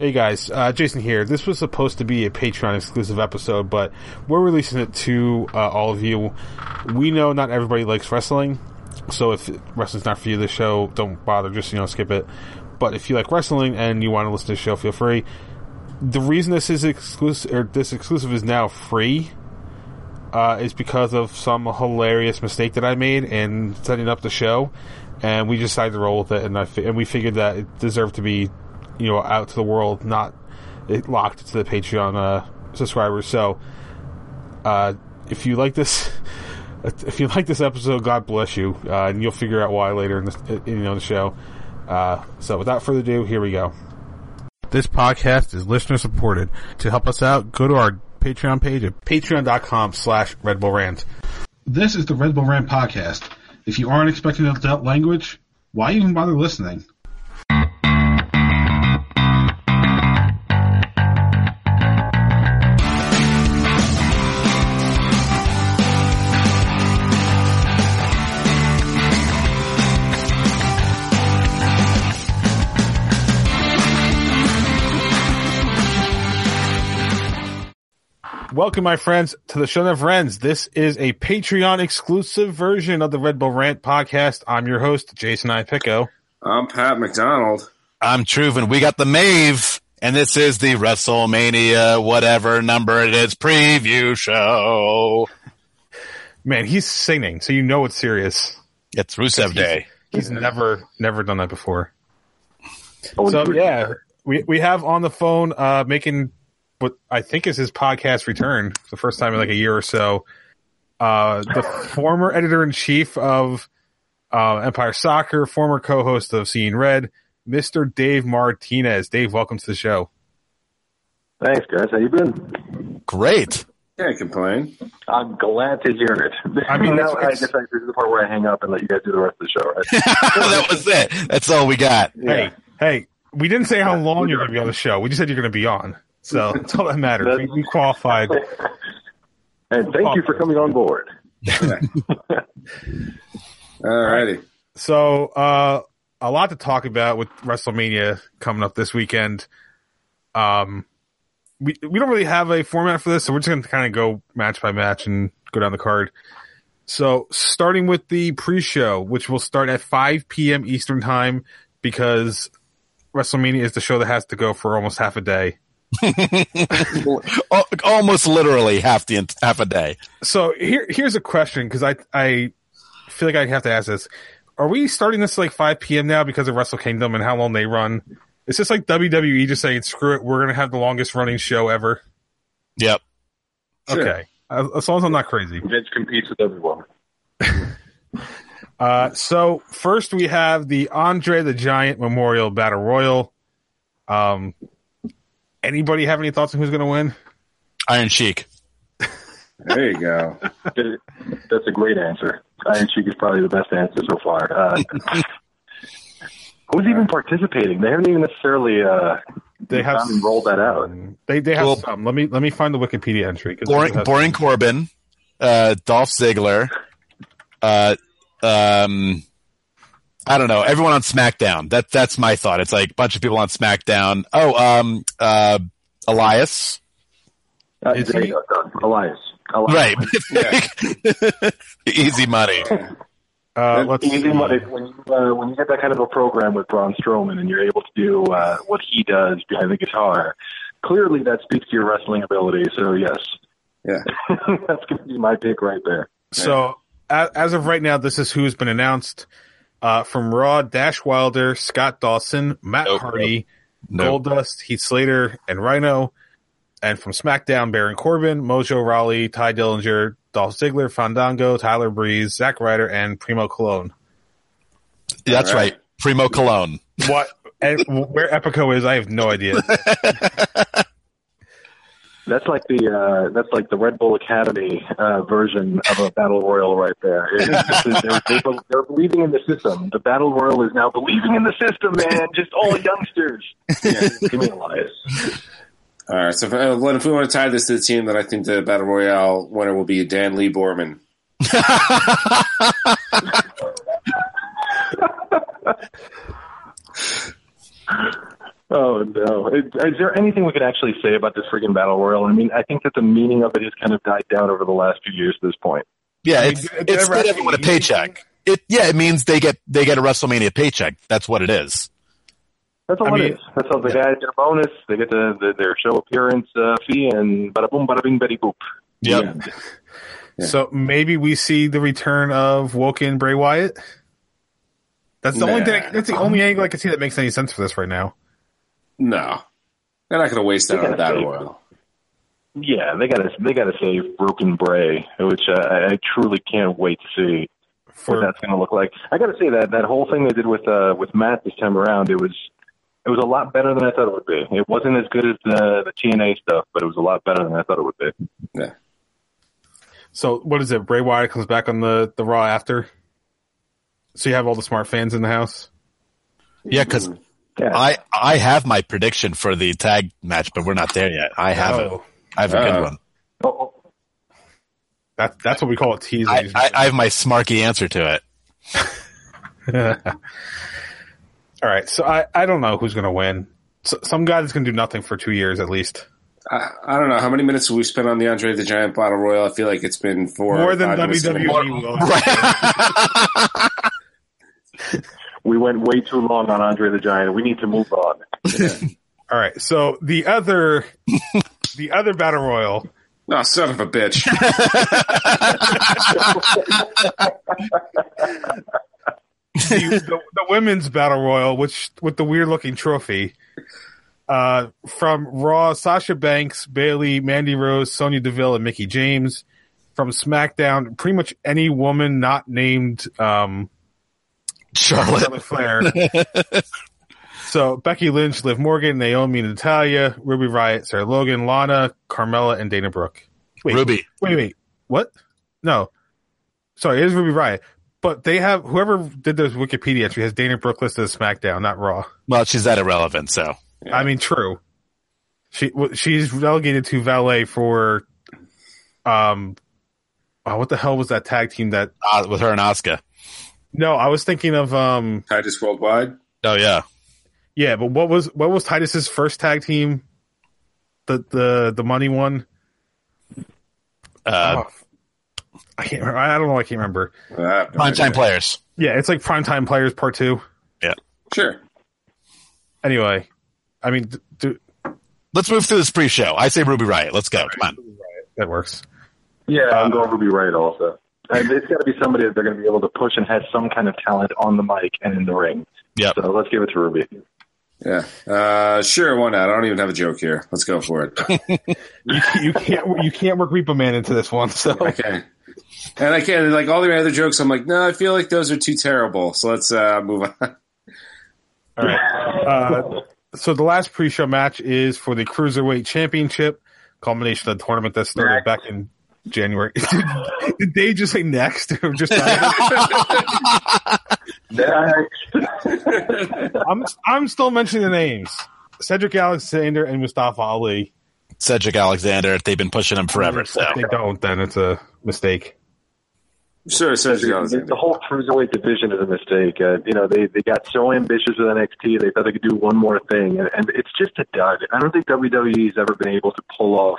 Hey guys, uh, Jason here. This was supposed to be a Patreon exclusive episode, but we're releasing it to uh, all of you. We know not everybody likes wrestling, so if wrestling's not for you, the show, don't bother. Just you know, skip it. But if you like wrestling and you want to listen to the show, feel free. The reason this is exclusive, or this exclusive is now free, uh, is because of some hilarious mistake that I made in setting up the show, and we decided to roll with it, and I fi- and we figured that it deserved to be, you know, out to the world, not it locked to the Patreon uh, subscribers. So, uh, if you like this, if you like this episode, God bless you, uh, and you'll figure out why later in the in, you know the show. Uh, so, without further ado, here we go. This podcast is listener supported. To help us out, go to our Patreon page at patreon.com slash Red Bull Rant. This is the Red Bull Rant podcast. If you aren't expecting adult language, why even bother listening? Welcome, my friends, to the show never Friends. This is a Patreon exclusive version of the Red Bull Rant podcast. I'm your host, Jason I. Pico. I'm Pat McDonald. I'm Truven. We got the Mave, and this is the WrestleMania, whatever number it is, preview show. Man, he's singing, so you know it's serious. It's Rusev Day. He's never, never done that before. Oh, So yeah, we we have on the phone, uh, making what I think is his podcast return for the first time in like a year or so. Uh, the former editor in chief of uh, Empire Soccer, former co-host of Seeing Red, Mr. Dave Martinez. Dave, welcome to the show. Thanks, guys. How you been? Great. Can't complain. I'm glad to hear it. I mean, now I guess I, this is the part where I hang up and let you guys do the rest of the show, right? that was it. That's all we got. Hey, hey, we didn't say how long you're going to be on the show. We just said you're going to be on. So that's all that matters. We, we qualified. and thank you for coming on board. Alrighty. So, uh, a lot to talk about with WrestleMania coming up this weekend. Um, we we don't really have a format for this, so we're just going to kind of go match by match and go down the card. So, starting with the pre-show, which will start at 5 p.m. Eastern time, because WrestleMania is the show that has to go for almost half a day. Al- Almost literally half the half a day. So here here's a question because I I feel like I have to ask this: Are we starting this like 5 p.m. now because of Wrestle Kingdom and how long they run? Is this like WWE just saying screw it? We're gonna have the longest running show ever. Yep. Sure. Okay, as, as long as I'm not crazy. Vince competes with everyone. Uh, so first we have the Andre the Giant Memorial Battle Royal. Um, anybody have any thoughts on who's gonna win? Iron Sheik. There you go. That's a great answer. Iron Sheik is probably the best answer so far. Uh, who's even participating? They haven't even necessarily uh, They have haven't rolled that out. They they have Well- some. Let me let me find the Wikipedia entry. Boring, Boring Corbin. Uh, Dolph Ziggler. Uh, um, I don't know. Everyone on SmackDown. That that's my thought. It's like a bunch of people on SmackDown. Oh, um, uh, Elias. Uh, Is there he- you go, done. Elias. Elias. Right. Easy money. Uh, let's Easy see. money. When you, uh, when you get that kind of a program with Braun Strowman and you're able to do uh, what he does behind the guitar, clearly that speaks to your wrestling ability. So yes, Yeah. that's going to be my pick right there. So as, as of right now, this is who's been announced. Uh, from Raw, Dash Wilder, Scott Dawson, Matt Nope. Hardy, Nope. Goldust, Heath Slater, and Rhino. And from SmackDown, Baron Corbin, Mojo Rawley, Tye Dillinger, Dolph Ziggler, Fandango, Tyler Breeze, Zack Ryder, and Primo Colón. That's All right. right. Primo Colón. What? and where Epico is, I have no idea. That's like the uh, that's like the Red Bull Academy uh, version of a battle royal right there. It's- they're, they're, they're believing in the system. The battle royal is now believing in the system, man. Just all youngsters. Yeah, give me Elias. All right. So if, uh, what if we want to tie this to the team, then I think the Battle Royale winner will be Dan Lee Borman. Oh no. Is, is there anything we could actually say about this friggin' battle royal? I mean, I think that the meaning of it has kind of died down over the last few years. At this point, Yeah, I mean, it's did- did it's ever get everyone a paycheck. It yeah, it means they get they get a WrestleMania paycheck. That's what it is. that's all I it mean- is. That's all the guys get a bonus. They get the, the their show appearance uh, fee, and bada boom, bada bing, betty boop. Yep. Yeah. So maybe we see the return of Woken Bray Wyatt. That's the only thing. That's the only angle I can see that makes any sense for this right now. No, they're not going to waste that They on a gotta save- royal. Yeah, they gotta they gotta save Broken Bray, which uh, I I truly can't wait to see what that's going to look like. I got to say that that whole thing they did with uh, with Matt this time around, it was it was a lot better than I thought it would be. It wasn't as good as the the TNA stuff, but it was a lot better than I thought it would be. Yeah. so, what is it? Bray Wyatt comes back on the the Raw after. So you have all the smart fans in the house. Yeah, because Yeah, I I have my prediction for the tag match, but we're not there yet. I have it. Oh, I have a good Uh-oh. one. Oh, that that's what we call it teasing. I, I, I have my smarky answer to it. all right, so I I don't know who's going to win. So, some guy that's going to do nothing for two years at least. I, I don't know how many minutes have we spent on the Andre the Giant battle royal. I feel like it's been four More than. WWE will. we went way too long on Andre the Giant. We need to move on. All right, so the other the other battle royal Oh, son of a bitch! the, the, the women's battle royal, which with the weird looking trophy, uh, from Raw, Sasha Banks, Bayley, Mandy Rose, Sonya Deville, and Mickie James. From SmackDown, pretty much any woman not named um, Charlotte. Charlotte Flair. so Becky Lynch, Liv Morgan, Naomi, Natalya, Ruby Riot, Sarah Logan, Lana, Carmella, and Dana Brooke. Wait, Ruby. Wait, wait, what? No, sorry, it is Ruby Riot. But they have whoever did this Wikipedia entry has Dana Brooke listed as SmackDown, not Raw. Well, she's that irrelevant, so I mean, true. She w- she's relegated to valet for, um, oh, what the hell was that tag team that? uh, with her and Asuka. No, I was thinking of um, Titus Worldwide. Oh yeah, yeah, but what was what was Titus's first tag team? The the the money one. uh, Oh, I can't. Remember. I don't know. I can't remember. Uh, I have no prime time players. Yeah, it's like prime time Players Part Two. Yeah, Sure. Anyway, I mean, d- d- Let's move through this pre-show. I say Ruby Riot. Let's go. Come on. that works. Yeah, I'm Uh, going Ruby Riot also. And it's got to be somebody that they're going to be able to push and has some kind of talent on the mic and in the ring. Yep. So let's give it to Ruby. Yeah. Uh, sure. Why not? I don't even have a joke here. Let's go for it. You, you can't you can't work Reaper Man into this one. So Okay. And I can't like all the other jokes. I'm like, no, I feel like those are too terrible. So let's uh, move on. All right. Uh, so the last pre-show match is for the Cruiserweight Championship, culmination of the tournament that started back in January. did, did they just say next? Or just I'm I'm still mentioning the names: Cedric Alexander and Mustafa Ali. Cedric Alexander. They've been pushing him forever. So If they don't, then it's a mistake. Sure, says The, the whole cruiserweight division is a mistake. Uh, you know, they they got so ambitious with NXT, they thought they could do one more thing, and, and it's just a dud. I don't think WWE's ever been able to pull off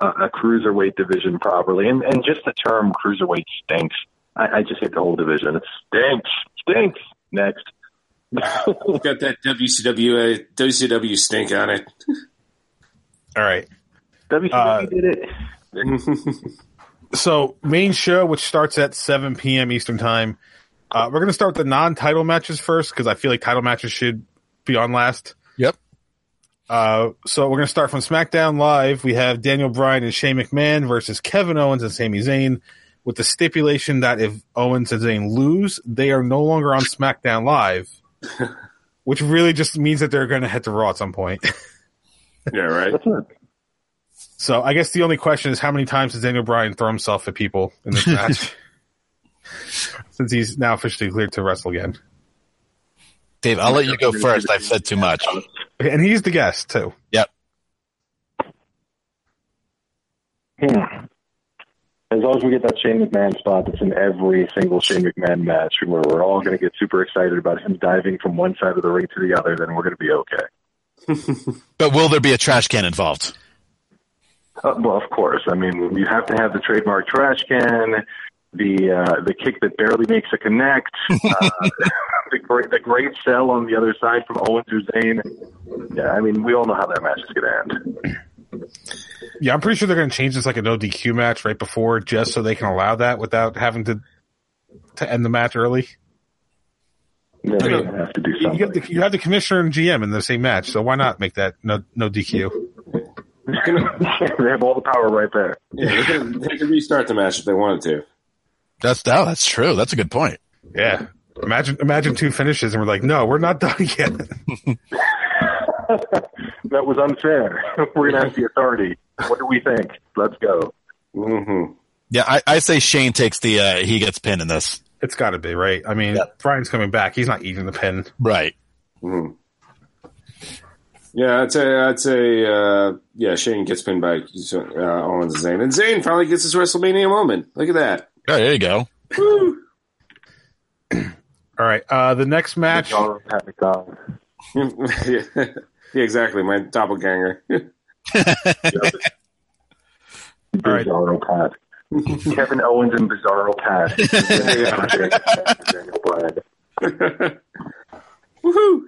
a, a cruiserweight division properly, and and just the term cruiserweight stinks. I, I just hate the whole division. It stinks, stinks. Next, got that WCW uh, WCW stink on it. All right. WCW Uh, did it. So main show, which starts at 7 p.m. Eastern time. Uh, we're going to start with the non-title matches first because I feel like title matches should be on last. Yep. Uh, so we're going to start from SmackDown Live. We have Daniel Bryan and Shane McMahon versus Kevin Owens and Sami Zayn, with the stipulation that if Owens and Zayn lose, they are no longer on SmackDown Live, which really just means that they're going to head to Raw at some point. Yeah, right. So I guess the only question is how many times does Daniel Bryan throw himself at people in this match? Since he's now officially cleared to wrestle again. Dave, I'll let you go first. I've said too much. And he's the guest too. Yep. Hmm. As long as we get that Shane McMahon spot that's in every single Shane McMahon match, where we're all going to get super excited about him diving from one side of the ring to the other, then we're going to be okay. But will there be a trash can involved? Uh, well, of course. I mean, you have to have the trademark trash can, the uh, the kick that barely makes a connect, uh, the great the great sell on the other side from Owens or Zayn. Yeah, I mean, we all know how that match is going to end. Yeah, I'm pretty sure they're going to change this like a no DQ match right before, just so they can allow that without having to to end the match early. They're going have to do You have, the, you have the commissioner and GM in the same match, so why not make that no no DQ? they have all the power right there. Yeah, they could, they could restart the match if they wanted to. That's oh, that's true. That's a good point. Yeah. Imagine imagine two finishes and we're like, no, we're not done yet. That was unfair. We're going to ask the authority. What do we think? Let's go. hmm Yeah, I, I say Shane takes the uh, he gets pinned in this. It's got to be right. I mean, Yeah. Bryan's coming back. He's not eating the pin. Right. hmm Yeah, I'd say, I'd say, uh, yeah, Shane gets pinned by uh, Owens and Zayn, and Zayn finally gets his WrestleMania moment. Look at that. Oh, there you go. Woo! All right. Uh, the next match. John Pat McDonald. yeah, exactly. My doppelganger. right. Bizarro Pat. Kevin Owens and Bizarro Pat. Woohoo!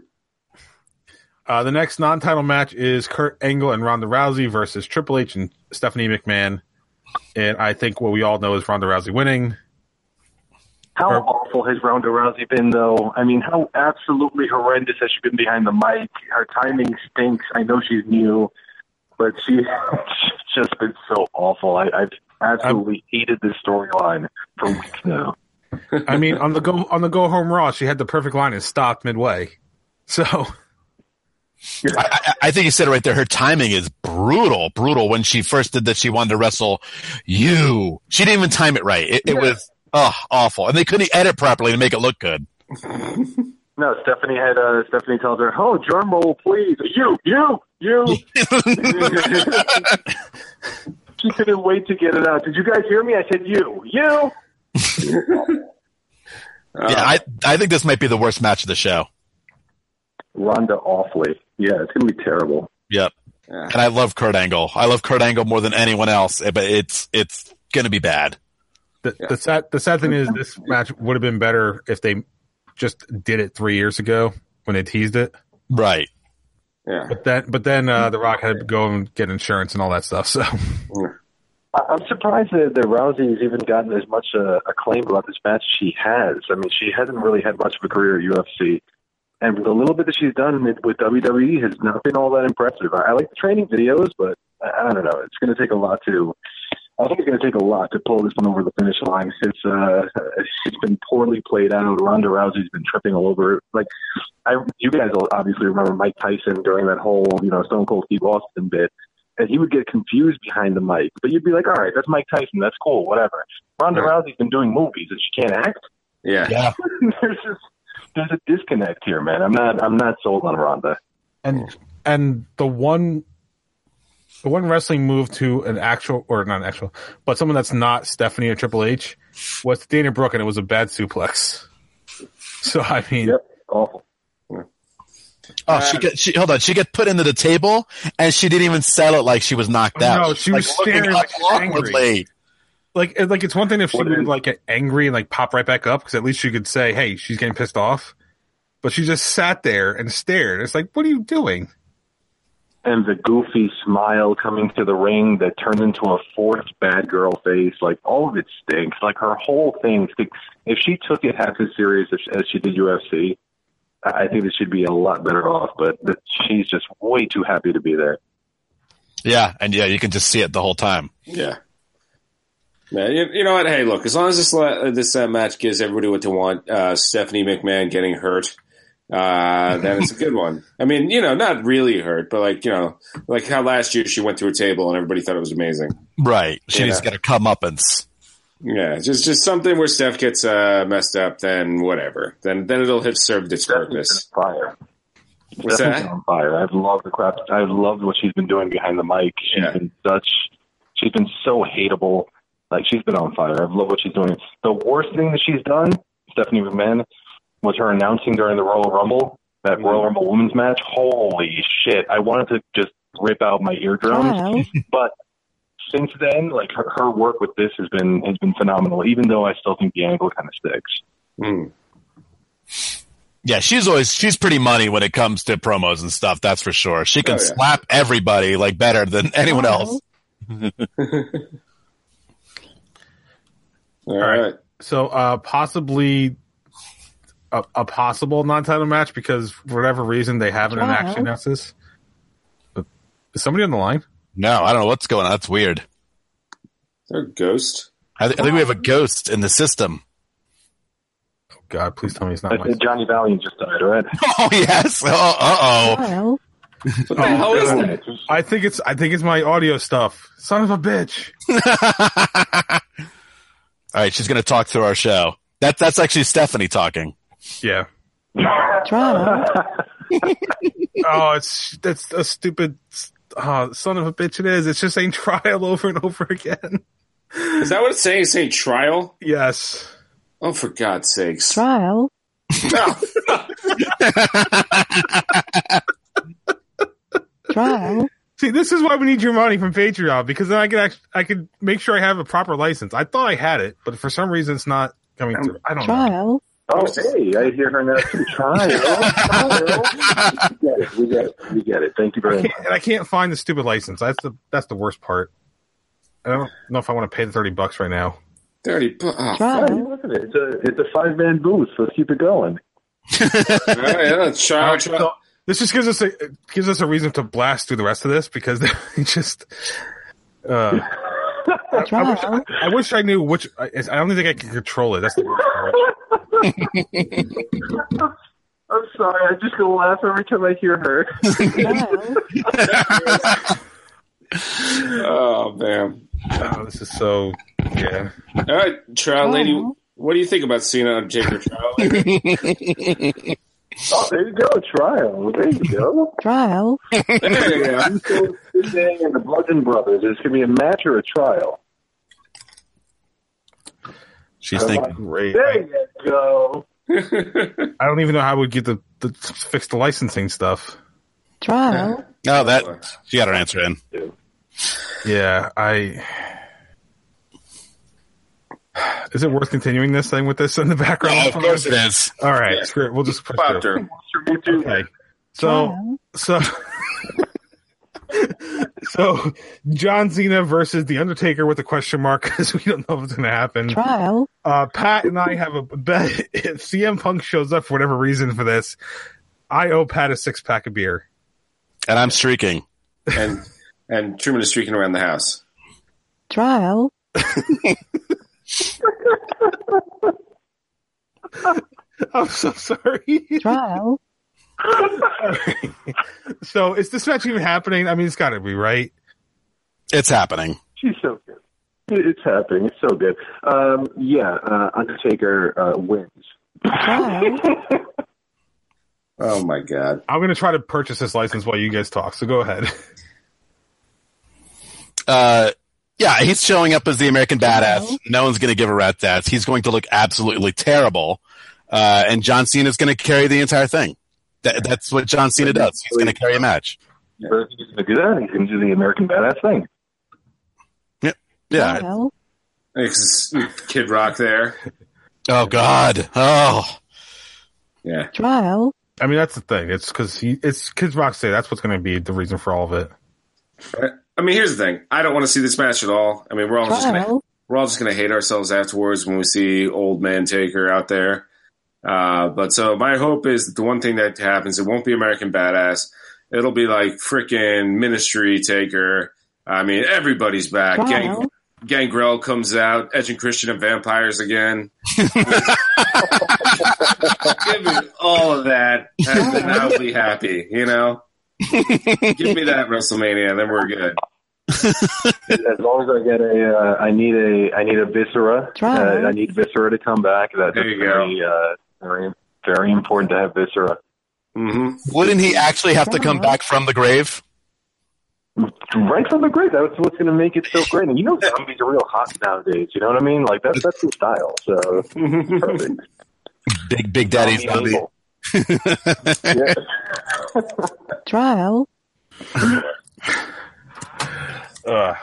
Uh, the next non-title match is Kurt Angle and Ronda Rousey versus Triple H and Stephanie McMahon. And I think what we all know is Ronda Rousey winning. How Or- awful has Ronda Rousey been, though? I mean, how absolutely horrendous has she been behind the mic? Her timing stinks. I know she's new, but she, she's just been so awful. I, I've absolutely hated this storyline for weeks now. I mean, on the go on the go home Raw, she had the perfect line and stopped midway. So I, I, I think you said it right there. Her timing is brutal, brutal. When she first did that, she wanted to wrestle you. She didn't even time it right. It, it was oh awful, and they couldn't edit properly to make it look good. No, Stephanie had uh, Stephanie tells her, "Oh, drum roll, please. You, you, you." she couldn't wait to get it out. Did you guys hear me? I said, "You, you." yeah, I I think this might be the worst match of the show. Ronda awfully. Yeah, it's gonna be terrible. Yep. Yeah. And I love Kurt Angle. I love Kurt Angle more than anyone else, but it's it's gonna be bad. The, the sad the sad thing is this match would have been better if they just did it three years ago when they teased it. Right. Yeah. But then but then uh, the Rock had to go and get insurance and all that stuff. So I- I'm surprised that, that Rousey has even gotten as much uh, acclaim about this match as she has. I mean, she hasn't really had much of a career at UFC, and the little bit that she's done with, with WWE has not been all that impressive. I, I like the training videos, but I, I don't know. It's going to take a lot to. I think it's going to take a lot to pull this one over the finish line. It's uh, it's been poorly played out. Ronda Rousey's been tripping all over. Like, I, you guys will obviously remember Mike Tyson during that whole, you know, Stone Cold Steve Austin bit and he would get confused behind the mic. But you'd be like, all right, that's Mike Tyson. That's cool, whatever. Ronda Right. Rousey's been doing movies and she can't act. Yeah. Yeah. there's just there's a disconnect here, man. I'm not I'm not sold on Ronda. and and the one the one wrestling move to an actual or not an actual, but someone that's not Stephanie or Triple H was Dana Brooke, and it was a bad suplex. So I mean, Yep, awful. Oh, she get she hold on. She get put into the table, and she didn't even sell it like she was knocked out. No, she was looking staring up like angry. awkwardly. like like it's one thing if she What would is- like get angry and like pop right back up because at least you could say, "Hey, she's getting pissed off," but she just sat there and stared. It's like, what are you doing? And the goofy smile coming to the ring that turned into a forced bad girl face, like all of it stinks. Like her whole thing stinks. If she took it half as serious as, as she did UFC, I I think that she'd be a lot better off. But that she's just way too happy to be there. Yeah, and yeah, you can just see it the whole time. Yeah. Man, you, you know what? Hey, look, as long as this uh, this uh, match gives everybody what they want, uh, Stephanie McMahon getting hurt, uh, then it's a good one. I mean, you know, not really hurt, but like, you know, like how last year she went to a table and everybody thought it was amazing. Right. She Yeah. needs to get her comeuppance. Yeah, just just something where Steph gets uh, messed up, then whatever. Then then it'll have served its purpose. Stephanie's been on fire. What's Stephanie's that? on fire. I've loved the crap. I've loved what she's been doing behind the mic. She's Yeah. been such. She's been so hateable. Like she's been on fire. I've loved what she's doing. The worst thing that she's done, Stephanie McMahon, was her announcing during the Royal Rumble. that Royal Rumble Women's match. Holy shit! I wanted to just rip out my eardrums, Trial. but since then, like her, her work with this has been has been phenomenal. Even though I still think the angle kind of sticks. Mm. Yeah, she's always she's pretty money when it comes to promos and stuff. That's for sure. She can Oh, yeah. slap everybody like better than anyone Trial. else. All right. So uh, possibly a, a possible non-title match because for whatever reason they haven't Trial. actually announced this. Is somebody on the line? No, I don't know what's going on. That's weird. Is there a ghost? I, th- I think we have a ghost in the system. Oh God, please tell me it's not I my. Johnny Valiant just died, right? Oh yes. Oh, uh oh. Trial. What the hell is that? I think it's I think it's my audio stuff. Son of a bitch. All right, she's gonna talk through our show. That that's actually Stephanie talking. Yeah. Trial. Oh, it's that's a stupid. Oh, son of a bitch! It is. It's just saying trial over and over again. Is that what it's saying? It's saying trial? Yes. Oh, for God's sakes. Trial. Trial. See, this is why we need your money from Patreon because then I can actually, I can make sure I have a proper license. I thought I had it, but for some reason it's not coming through. I don't know. Trial. Oh, hey, I hear her now too. Trial. Trial. We get it. We get it. We get it. Thank you I very much. and I can't find the stupid license. That's the that's the worst part. I don't know if I want to pay the thirty bucks right now. 30 bu- oh, Hey, Trial. look at it. It's a it's a five man booth. Let's keep it going. all right, yeah, trial, Alright, so this just gives us a gives us a reason to blast through the rest of this because it just. Uh, I, wish, Trial. I wish I knew which. I, I don't think I can control it. That's the worst part. I'm sorry. I just go laugh every time I hear her. Oh, man. Oh, this is so. Yeah. All right, trial lady. Oh. What do you think about Cena or trial? lady? Oh, there you go. Trial. There you go. Trial. there you go. So, Sting and the Bludgeon Brothers. Is it going to be a match or a trial? She's thinking. Great. There you go. I don't even know how we'd get the, the fix the licensing stuff. Trial. No, that she got her answer in. Yeah, I. Is it worth continuing this thing with this in the background? Oh, of course it is. All right, Yeah. screw it. We'll just push Clapped through. Okay. So, so, so, John Cena versus The Undertaker with a question mark because we don't know what's going to happen. Trial. Uh, Pat and I have a bet. If CM Punk shows up for whatever reason for this, I owe Pat a six pack of beer. And I'm streaking. And and Truman is streaking around the house. Trial. I'm so sorry. Trial. so, is this match even happening? I mean, it's got to be right. It's happening. She's so good. It's happening. It's so good. Um, yeah, uh, Undertaker uh, wins. Oh my God. I'm going to try to purchase this license while you guys talk. So go ahead. Uh, yeah, he's showing up as the American badass. No one's going to give a rat's ass. He's going to look absolutely terrible. Uh, and John Cena is going to carry the entire thing. That, that's what John Cena does. He's going to carry a match. But he's going to do that. He's going to do the American Badass thing. Yeah. Trial. It's Kid Rock there. Oh God. Oh. Yeah. Trial. I mean, that's the thing. It's because he, it's Kid Rock Say. That's what's going to be the reason for all of it. I mean, here's the thing. I don't want to see this match at all. I mean, we're all just gonna we're all just gonna hate ourselves afterwards when we see old man Taker out there. Uh, but so my hope is that the one thing that happens, it won't be American Badass. It'll be like freaking Ministry Taker. I mean, everybody's back. Gang, Gangrel comes out, Edge and Christian and vampires again. Give me all of that, and then I'll be happy. You know, give me that WrestleMania, and then we're good. As long as I get a, uh, I need a, I need a Viscera. Trial. Uh, I need Viscera to come back. That, There that's you go. very, uh, very, very important to have Viscera. hmm Wouldn't he actually have to come back from the grave? Right from the grave. That's what's going to make it so great. And you know, zombies are real hot nowadays. You know what I mean? Like that's that's the style. So perfect. Big Big Daddy Zombie zombie. angle. Yeah. Trial. Ugh. Uh,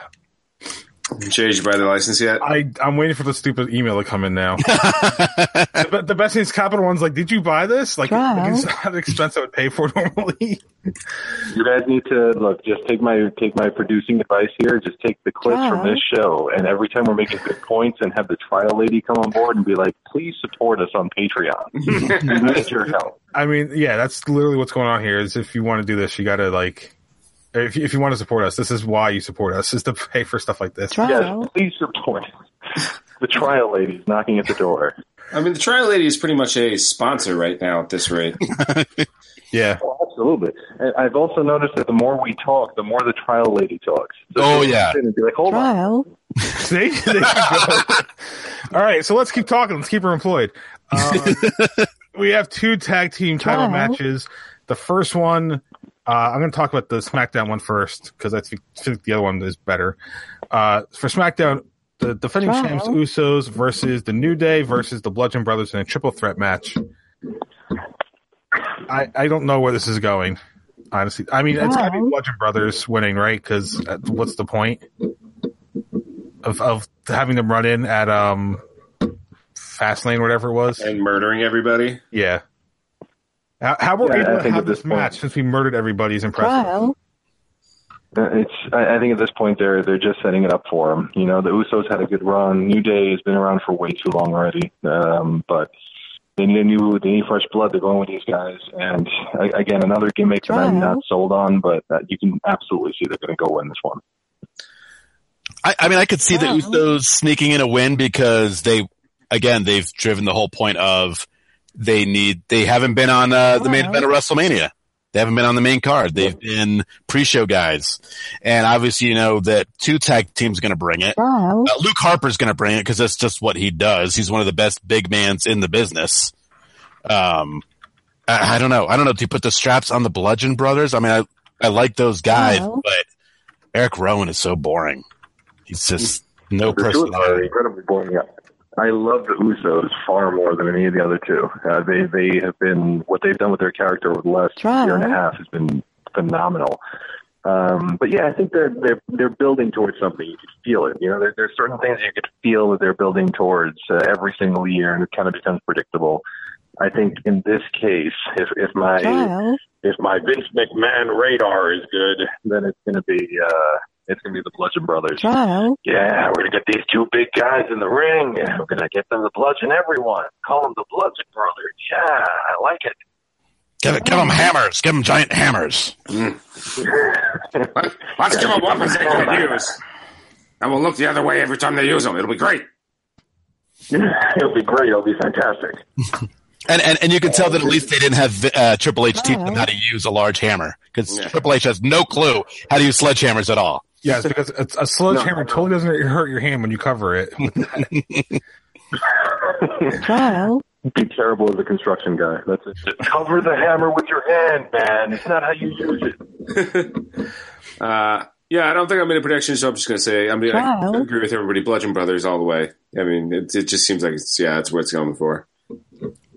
Jay, did you buy the license yet? I I'm waiting for the stupid email to come in now. the, the best thing is Capital One's like, did you buy this? Like, Trial. it's not an expense I would pay for normally. You guys need to look. Just take my take my producing advice here. Just take the clips from this show, and every time we're making good points, and have the trial lady come on board and be like, "Please support us on Patreon. we need your help." I mean, yeah, that's literally what's going on here. Is if you want to do this, you got to like, if you, if you want to support us, this is why you support us, is to pay for stuff like this. Trial. Yes, please support the trial ladies knocking at the door. I mean, the Trial Lady is pretty much a sponsor right now at this rate. Yeah, Oh, absolutely. I've also noticed that the more we talk, the more the trial lady talks. So Oh, yeah. And be like, hold on. See, there you go. All right, so let's keep talking. Let's keep her employed. Um, we have two tag team title Trial. matches. The first one, uh, I'm going to talk about the SmackDown one first because I think, think the other one is better. Uh, for SmackDown, the defending Trial. champs Usos versus the New Day versus the Bludgeon Brothers in a triple threat match. I I don't know where this is going. Honestly, I mean, it's got to be Bludgeon Brothers winning, right? Because what's the point of of having them run in at um Fastlane, whatever it was? and murdering everybody. Yeah. How, how were we Yeah, I able to think have at this this match point- since we murdered everybody's impressive? Trial. Uh, It's. I I think at this point they're they're just setting it up for them. You know, the Usos had a good run. New Day has been around for way too long already. Um, but they need a new, they need fresh blood. They're going with these guys, and uh, again, another gimmick that I'm not sold on. But uh, you can absolutely see they're going to go win this one. I, I mean, I could see the Usos sneaking in a win because they, again, they've driven the whole point of they need, they haven't been on uh, the main Wow. event of WrestleMania. They haven't been on the main card. They've been pre-show guys. And obviously, you know, that two tag teams going to bring it. Trial. Uh, Luke Harper's going to bring it because that's just what he does. He's one of the best big mans in the business. Um, I, I don't know. I don't know. Do you put the straps on the Bludgeon Brothers? I mean, I, I like those guys, Wow. but Eric Rowan is so boring. He's just no The two are personality. incredibly boring. I love the Usos far more than any of the other two. Uh, they they have been what they've done with their character over the last year and a half has been phenomenal. Um, but yeah, I think they're they're they're building towards something. You could feel it. You know, there, there's certain things you could feel that they're building towards uh, every single year, and it kind of becomes predictable. I think in this case, if if my Trial. if my Vince McMahon radar is good, then it's going to be uh, it's going to be the Bludgeon Brothers. Trial. Yeah, we're gonna get these two big guys in the ring. and We're gonna get them to bludgeon everyone. Call them the Bludgeon Brothers. Yeah, I like it. Give, it, give them hammers. Give them giant hammers. Let's give them weapons they can use. And we'll look the other way every time they use them. It'll be great. It'll be great. It'll be fantastic. And, and, and you can tell that at least they didn't have uh, Triple H teach them how to use a large hammer because Yeah. Triple H has no clue how to use sledgehammers at all. Yes, because it's a sledgehammer totally doesn't hurt your hand when you cover it. Trial. Be terrible as a construction guy. That's it. Cover the hammer with your hand, man. It's not how you use it. Uh, yeah, I don't think I'm in a prediction, so I'm just going to say I mean I Wow. agree with everybody. Bludgeon Brothers all the way. I mean, it, it just seems like it's yeah, it's what it's going for.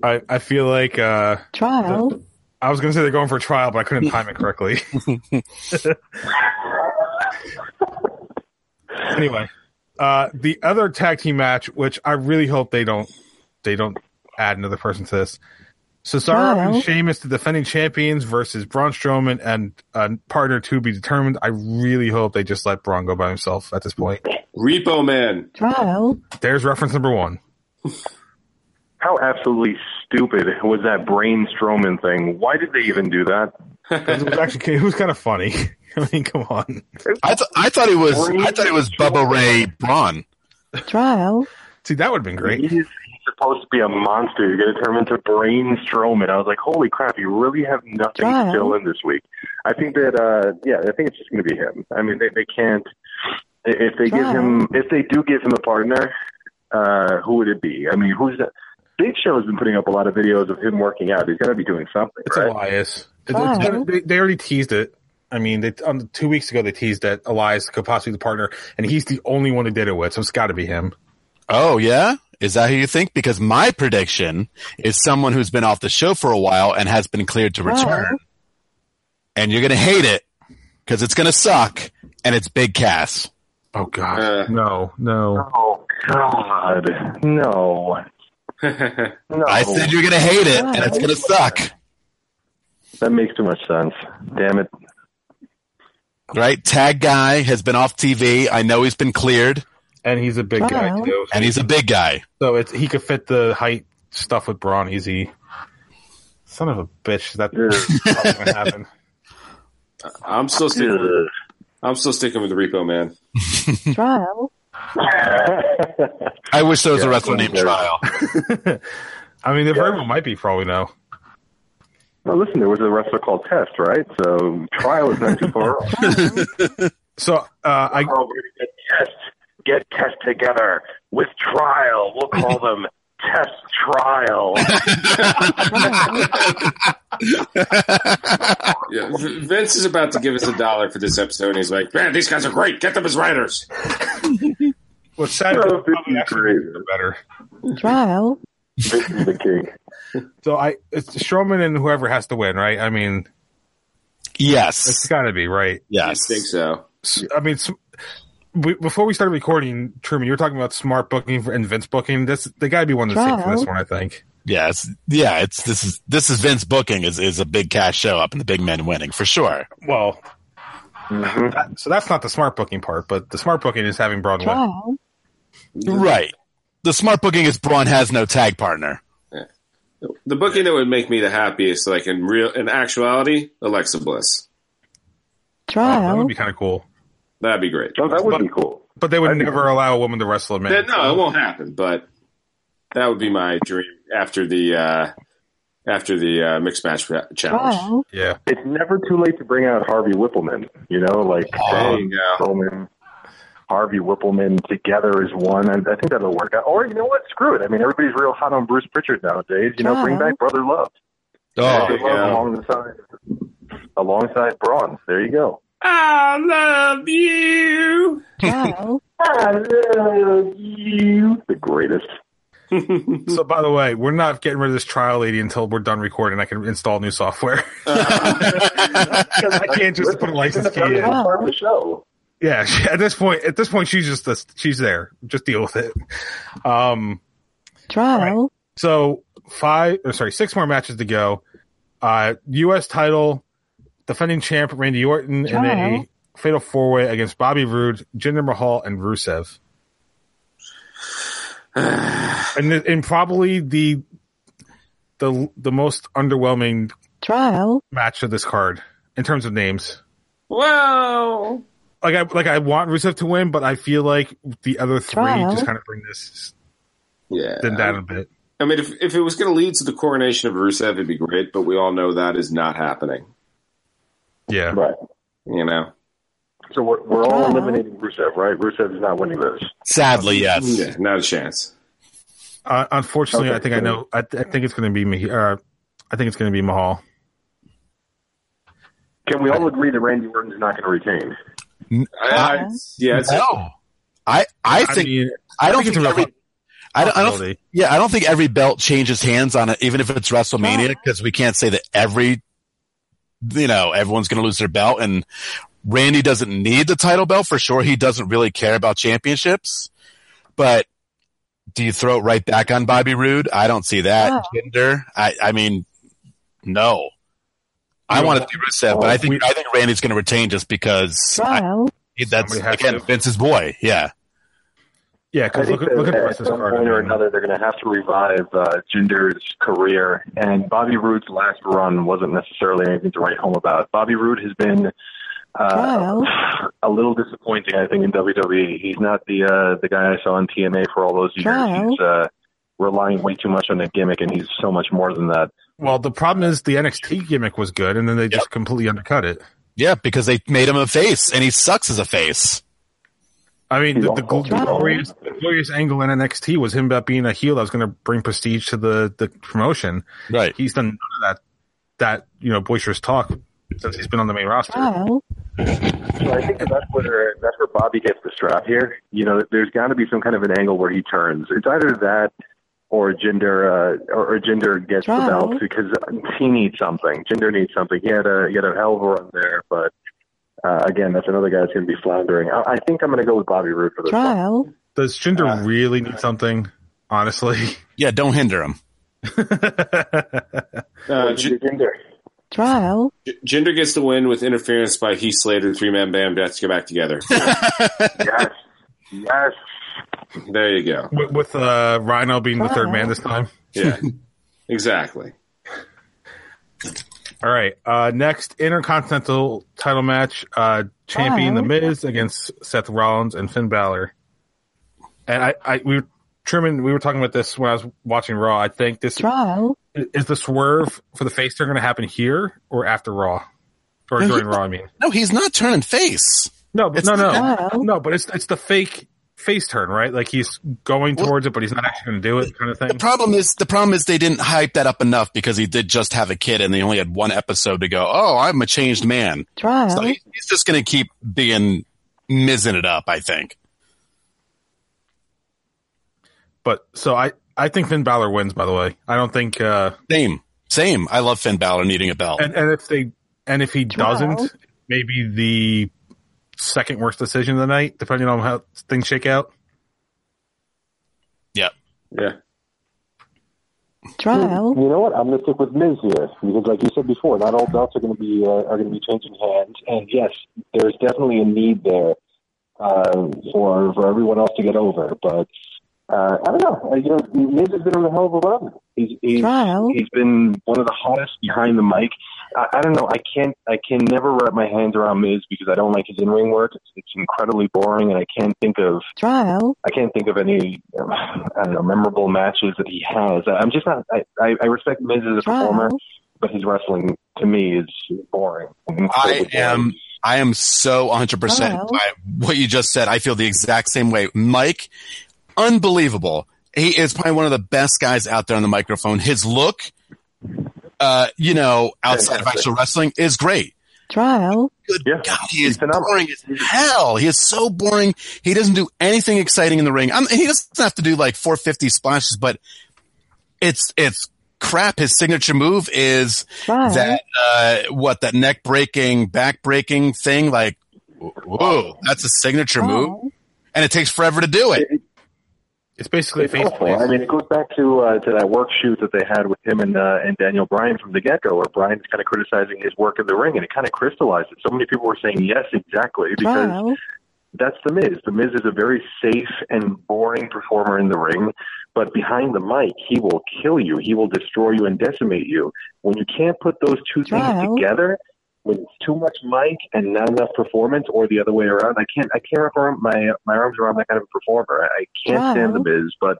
I, I feel like uh, Trial. I was going to say they're going for trial, but I couldn't time it correctly. anyway, uh, the other tag team match, which I really hope they don't they don't add another person to this. Cesaro Wow. and Sheamus, the defending champions, versus Braun Strowman and a partner to be determined. I really hope they just let Braun go by himself at this point. Repo Man. Trial. There's reference number one. How absolutely stupid was that Brain Strowman thing? Why did they even do that? 'Cause It was actually it was kind of funny. I mean, come on. I, th- I thought it was I thought it was Bubba Ray Braun. Trial. See, that would have been great. He's, he's supposed to be a monster. You're going to turn him into Brain Strowman. I was like, holy crap, you really have nothing Wow. to fill in this week. I think that, uh, yeah, I think it's just going to be him. I mean, they, they can't, if they give him, if they do give him a partner, uh, who would it be? I mean, who's that? Big Show has been putting up a lot of videos of him working out. He's got to be doing something, It's right? Elias. It- Wow. they, they already teased it. I mean, they, um, two weeks ago they teased that Elias could possibly be the partner, and he's the only one who did it with, so it's got to be him. Oh yeah, is that who you think? Because my prediction is someone who's been off the show for a while and has been cleared to return, Trial. and you're gonna hate it because it's gonna suck, and it's Big Cass. Oh God, Uh. no, no. Oh God, no, no. I said you're gonna hate it, and it's gonna suck. That makes too much sense. Damn it. Right? Tag guy has been off TV. I know he's been cleared, And he's a big guy too. and he's a big guy. So it's he could fit the height stuff with Braun easy. Son of a bitch, that's probably gonna happen. I'm still sticking. With, I'm still sticking with the Repo Man. Trial. I wish there was a Yeah, wrestler named there- Trial. I mean, the very well might be for all we know. Well, listen, there was a wrestler called Test, right? So trial is not too far off. So uh, I Oh, we're gonna get Test, get Test together with Trial. We'll call them Test Trial. Yeah, Vince is about to give us a dollar for this episode, and he's like, "Man, these guys are great. Get them as writers." what's sad is Oh, they'll probably this actually better. Trial. this is the king. So I it's Strowman and whoever has to win, right? I mean, yes, it's got to be right. Yes. I think so. I mean, we, before we started recording, Truman, you were talking about smart booking for, and Vince booking. This they got to be one of the same for this one, I think. Yes. Yeah. It's this is this is Vince booking is is a Big Cass show up and the big men winning for sure. Well, Mhm. that, so that's not the smart booking part, but the smart booking is having Braun win. Right. The smart booking is Braun has no tag partner. The booking that would make me the happiest, like in real, in actuality, Alexa Bliss. Oh, that would be kind of cool. That'd be great. Oh, that would be cool. But they would That'd never allow a woman to wrestle a man. Yeah, no, it won't happen. But that would be my dream after the uh, after the uh, mixed match challenge. Trial. Yeah. It's never too late to bring out Harvey Wippleman. You know, like There you go. Strowman, Harvey Wippleman together as one. And I think that'll work out. Or you know what? Screw it. I mean, everybody's real hot on Bruce Pritchard nowadays. You know, bring back Brother Love. Oh, Brother Love yeah. alongside alongside Braun. There you go. I love you. Trial. I love you. The greatest. So, by the way, we're not getting rid of this trial lady until we're done recording. I can install new software. Because I can't just put a license key in. Part of the show. Yeah, she- at this point, at this point, she's just a, she's there. Just deal with it. Um, Trial. so five, or sorry, six more matches to go. Uh, U.S. title, defending champ Randy Orton in a fatal four way against Bobby Roode, Jinder Mahal, and Rusev. and the- and probably the the the most underwhelming Trial. match of this card in terms of names. Wow. Like I like I want Rusev to win, but I feel like the other three Trial. just kind of bring this Yeah. then down a bit. I mean, if if it was going to lead to the coronation of Rusev, it'd be great. But we all know that is not happening. Yeah. Right. You know. So we're, we're all Wow. eliminating Rusev, right? Rusev is not winning this. sadly, yes. Yeah, not a chance. Uh, unfortunately, Okay, I think I know. I, th- I think it's going to be Mah- uh, I think it's going to be Mahal. Can we all agree that Randy Orton's not going to retain? I, I, yeah, it's, No. I I I, think mean, I don't think think, it's a real every, I don't, I don't yeah I don't think every belt changes hands on it even if it's WrestleMania because we can't say that every you know everyone's going to lose their belt and Randy doesn't need the title belt for sure. He doesn't really care about championships. But do you throw it right back on Bobby Roode? I don't see that. Wow. Jinder I I mean no I You want to see Rusev but I think we- I think Randy's going to retain just because I, that's Somebody again to. Vince's boy yeah yeah, because look, at- look at the at rest of this some point or another, they're going to have to revive uh, Jinder's career. And Bobby Roode's last run wasn't necessarily anything to write home about. Bobby Roode has been uh, Trial. a little disappointing, I think, in WWE. He's not the uh, the guy I saw on TNA for all those years. Trial. He's uh, relying way too much on a gimmick, and he's so much more than that. Well, the problem is the NXT gimmick was good, and then they just completely undercut it. yeah because they made him a face and he sucks as a face I mean, the, the, He's gl- the awful. glorious, the glorious angle in NXT was him about being a heel that was going to bring prestige to the, the promotion. right He's done none of that, that, you know, boisterous talk since he's been on the main roster. trial, So I think that's where that's where Bobby gets the strap here. You know, there's got to be some kind of an angle where he turns. It's either that or Jinder uh, or, or Jinder gets Trial. the belt because he needs something. Jinder needs something. He had a he had a hell of a run there, but uh, again, that's another guy that's going to be floundering. I, I think I'm going to go with Bobby Roode for this one. trial, Does Jinder really need something? Honestly, Yeah, don't hinder him. Uh, J- Jinder. trial, Jinder gets the win with interference by Heath Slater. Three man band has to get back together. Yes, yes. There you go. with, with uh, Rhino being the third man this time. Yeah, exactly. All right. Uh, next Intercontinental title match: uh, champion The Miz against Seth Rollins and Finn Balor. And I, I, we were Truman. We were talking about this when I was watching Raw. I think this trial, is the swerve for the face turn going to happen here or after Raw, or No, during he- Raw. I mean, No, he's not turning face. no, but It's no, no, not- no. But it's it's the fake face turn, right? Like he's going Well- towards it, but he's not actually going to do it, kind of thing. The problem is the problem is they didn't hype that up enough because he did just have a kid and they only had one episode to go. Oh, I'm a changed man. So trial, he- he's just going to keep being mizzing it up. I think. But so I, I think Finn Balor wins. By the way, I don't think. uh Same, same. I love Finn Balor needing a belt. And, and if they and if he Trial. doesn't, maybe the second worst decision of the night, depending on how things shake out. yeah. Yeah. trial, You know what? I'm going to stick with Miz here because, like you said before, not all belts are going to be uh, are going to be changing hands, and yes, there's definitely a need there uh, for for everyone else to get over. But uh, I don't know. Uh, you know, Miz has been on a hell of a run. He's he's, Trial. he's been one of the hottest behind the mic. I, I don't know. I can't. I can never wrap my hands around Miz because I don't like his in ring work. It's, it's incredibly boring, and I can't think of trial, I can't think of any, I don't know, memorable matches that he has. I'm just not. I, I, I respect Miz as a performer, but his wrestling to me is boring. I am I am so 100% by what you just said. I feel the exact same way. Mike, unbelievable. He is probably one of the best guys out there on the microphone. His look, uh, you know, outside of actual wrestling is great. trial, Good Yeah, God, he he's is phenomenal. boring as hell. He is so boring. He doesn't do anything exciting in the ring. I'm, he doesn't have to do like 450 splashes, but it's, it's crap. His signature move is trial, that uh what that neck breaking back breaking thing like whoa that's a signature move and it takes forever to do it It's basically a It's face awful. I mean, it goes back to uh, to that work shoot that they had with him and uh, and Daniel Bryan from the get go, where Bryan's kind of criticizing his work in the ring, and it kind of crystallized it. So many people were saying yes, exactly, because trial, that's the Miz. The Miz is a very safe and boring performer in the ring, but behind the mic, he will kill you. He will destroy you and decimate you. When you can't put those two things Wow. together, too much mic and not enough performance, or the other way around, I can't. I can't wrap my my arms around that kind of a performer. I, I can't stand the Miz, but.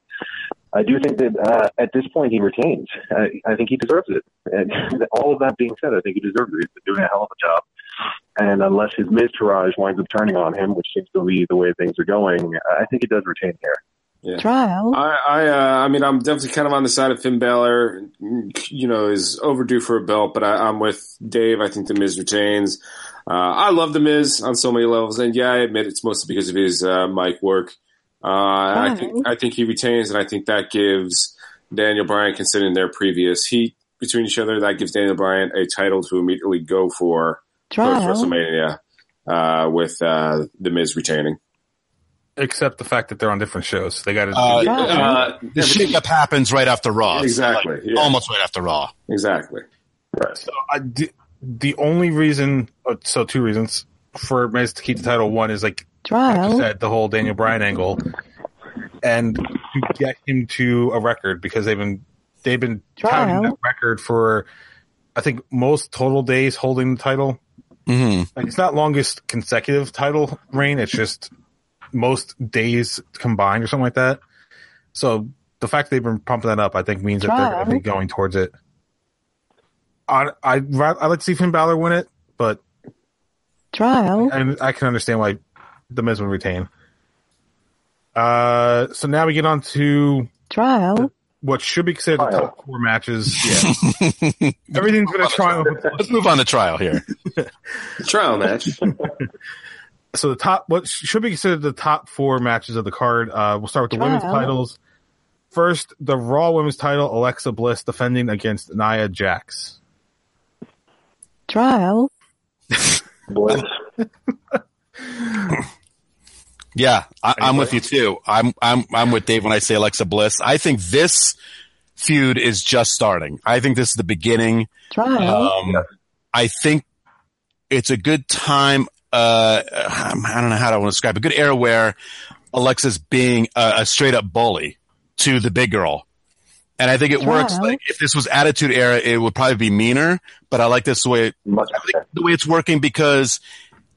I do think that uh, at this point he retains. I, I think he deserves it. And all of that being said, I think he deserves it. He's been doing a hell of a job. And unless his Miztourage winds up turning on him, which seems to be the way things are going, I think he does retain here. Trial, I, I, uh, I mean, I'm definitely kind of on the side of Finn Balor. You know, is overdue for a belt, but I, I'm with Dave. I think the Miz retains. Uh, I love the Miz on so many levels, and yeah, I admit it's mostly because of his uh, mic work. Uh, I think I think he retains, and I think that gives Daniel Bryan, considering their previous heat between each other, that gives Daniel Bryan a title to immediately go for post trial, WrestleMania uh, with uh, the Miz retaining. Except the fact that they're on different shows. They got to. Uh, do Uh, the shakeup happens right after raw Exactly, Like, yeah. almost right after raw exactly. So I, the, the only reason, uh, so two reasons for Miz to keep the title. One is like like you said, the whole Daniel Bryan angle, and to get him to a record because they've been they've been counting Trial. that record for I think most total days holding the title. hmm Like it's not longest consecutive title reign; it's just most days combined or something like that. So the fact they've been pumping that up, I think, means that they're going to be going towards it. I I I like to see Finn Balor win it, but trial, and I can understand why the Miz would retain. Uh, so now we get on to trial, what should be considered the top four matches. Yeah, everything's been a trial. Let's move on to trial here. Trial match. So the top, what should be considered the top four matches of the card. Uh, we'll start with the women's titles. First, the Raw Women's title, Alexa Bliss defending against Nia Jax. trial, Bliss. Yeah, I, I'm with you too. I'm I'm I'm with Dave when I say Alexa Bliss. I think this feud is just starting. I think this is the beginning. trial, Um, I think it's a good time. Uh, I don't know how to want to describe it. a good era where Alexa's being a, a straight up bully to the big girl. And I think it works. Like if this was Attitude Era, it would probably be meaner. But I like this way. Much I think the way it's working because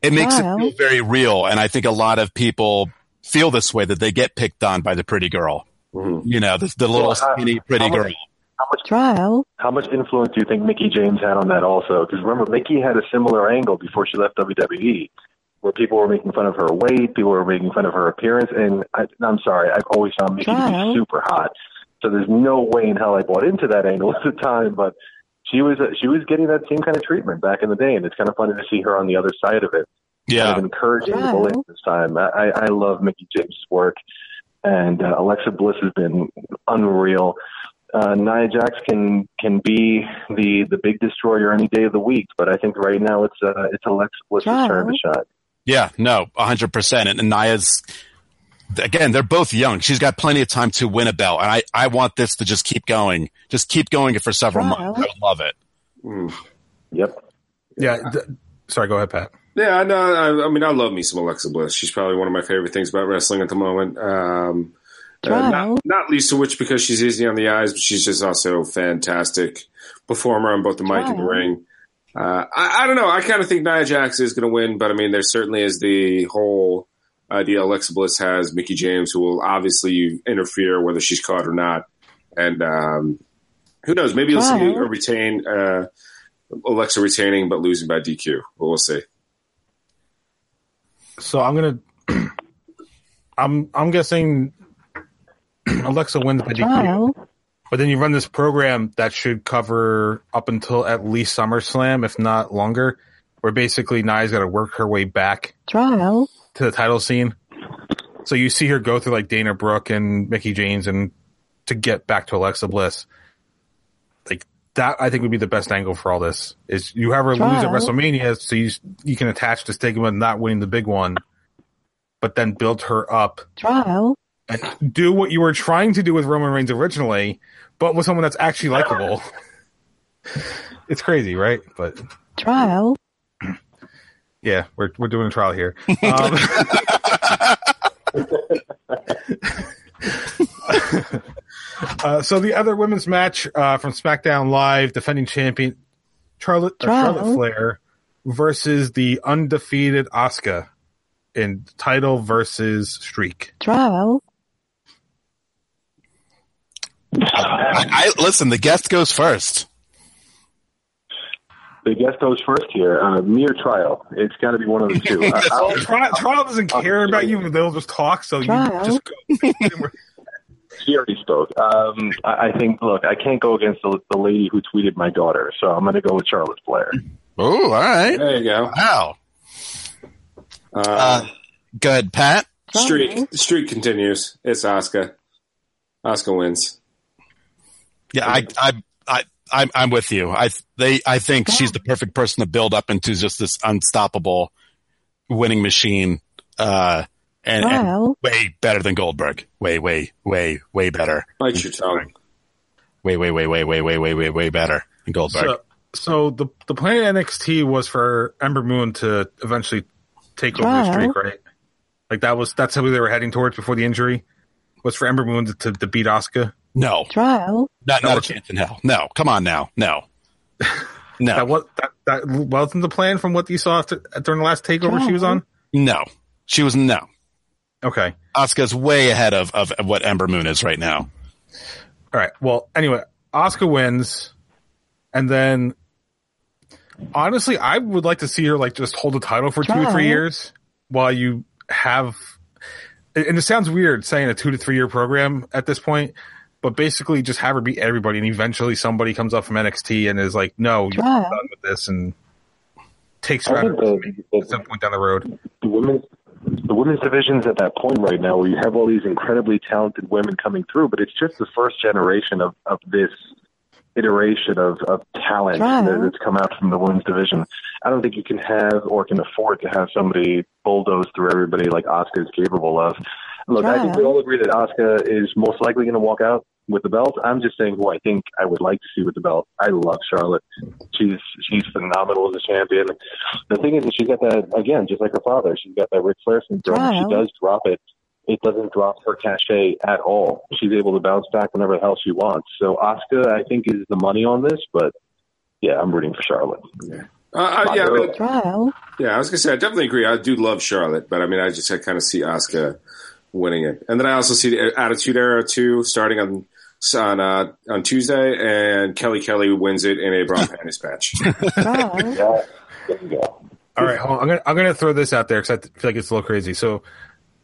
it makes Wow. it feel very real. And I think a lot of people feel this way that they get picked on by the pretty girl. Mhm. You know, the, the little Well, how- skinny pretty how much- girl. How much trial, how much influence do you think Mickie James had on that also? Because remember, Mickie had a similar angle before she left WWE, where people were making fun of her weight, people were making fun of her appearance, and I, I'm sorry, I've always found Mickie to be super hot. So there's no way in hell I bought into that angle at the time, but she was she was getting that same kind of treatment back in the day, and it's kind of funny to see her on the other side of it. Yeah. kind of encouraging the Wow. this time. I, I I love Mickie James' work, and uh, Alexa Bliss has been unreal. Uh, Nia Jax can can be the the big destroyer any day of the week, but I think right now it's uh, it's Alexa Bliss's Wow. turn to shine. Yeah, no, hundred percent. And, and Nia's again, they're both young. She's got plenty of time to win a belt, and I, I want this to just keep going, just keep going for several Wow. months. I love it. Mm. Yep. Yeah. th- sorry, go ahead, Pat. Yeah, no, I, I mean, I love me some Alexa Bliss. She's probably one of my favorite things about wrestling at the moment. Um, uh, Trial. not, not least of which because she's easy on the eyes, but she's just also a fantastic performer on both the mic and the ring. Uh, I, I don't know. I kind of think Nia Jax is going to win, but I mean, there certainly is the whole idea Alexa Bliss has Mickie James, who will obviously interfere whether she's caught or not. And um, who knows? Maybe you'll see Trial. a retain uh, Alexa retaining but losing by DQ. But we'll see. So I'm gonna. I'm I'm guessing Alexa wins by DQ, trial, but then you run this program that should cover up until at least SummerSlam, if not longer, where basically Nia's got to work her way back trial, to the title scene. So you see her go through like Dana Brooke and Mickie James and to get back to Alexa Bliss. Like that, I think would be the best angle for all this. Is you have her lose at WrestleMania, so you you can attach the stigma of not winning the big one, but then build her up trial, do what you were trying to do with Roman Reigns originally, but with someone that's actually likable. it's crazy, right? But trial, yeah, we're we're doing a trial here. Um, uh, so the other women's match uh, from SmackDown Live, defending champion Charlotte uh, Charlotte Flair versus the undefeated Asuka in title versus streak. trial, I, I listen. The guest goes first. The guest goes first here. Uh, mere trial. It's got to be one of the two. I, Well, I'll- trial, trial doesn't care about you; they'll just talk. So Trial. you just go. She already spoke. Um, I, I think. Look, I can't go against the, the lady who tweeted my daughter, so I'm going to go with Charlotte Flair. Oh, all right. There you go. Wow. Uh, Uh, good, Pat. streak. The streak continues. It's Asuka. Asuka wins. Yeah, I, I, I, I'm, I'm with you. I, they, I think she's the perfect person to build up into just this unstoppable winning machine. Uh, and, and way better than Goldberg. Way, way, way, way better. Bite your tongue. Way, way, way, way, way, way, way, way, way better than Goldberg. So, so the the plan at NXT was for Ember Moon to eventually take over the streak, right? Like that was that's how they were heading towards before the injury. Was for Ember Moon to, to, to beat Asuka. No, trial, not, No, not a chance in hell. No, come on now. No, no, That what that that wasn't the plan from what you saw after, during the last takeover she was on. no. She was no. Okay, Asuka's way ahead of, of, of what Ember Moon is right now. all right. Well, anyway, Asuka wins, and then honestly, I would like to see her like just hold the title for two or three years while you have. And it sounds weird saying a two to three year program at this point, but basically just have her beat everybody, and eventually somebody comes up from NXT and is like, "No, you're Trial. done with this," and takes her out think of the, at some point down the road. the women's the women's division's at that point right now where you have all these incredibly talented women coming through, but it's just the first generation of, of this iteration of, of talent Trial. that, that's come out from the women's division. I don't think you can have or can afford to have somebody bulldoze through everybody like Asuka is capable of. Look, I think we all agree that Asuka is most likely going to walk out with the belt. I'm just saying who I think I would like to see with the belt. I love Charlotte. She's she's phenomenal as a champion. The thing is that she's got that again, just like her father. She's got that Ric Flair syndrome. Trial. She does drop it. It doesn't drop her cachet at all. She's able to bounce back whenever the hell she wants. So Asuka, I think, is the money on this. But yeah, I'm rooting for Charlotte. Uh, uh, yeah, I mean, Trial. yeah. I was gonna say I definitely agree. I do love Charlotte, but I mean, I just I kind of see Asuka winning it, and then I also see the Attitude Era too starting on on uh, on Tuesday, and Kelly Kelly wins it in a bra panties match. Yeah, there you go. All right, hold on. I'm gonna I'm gonna throw this out there because I feel like it's a little crazy. So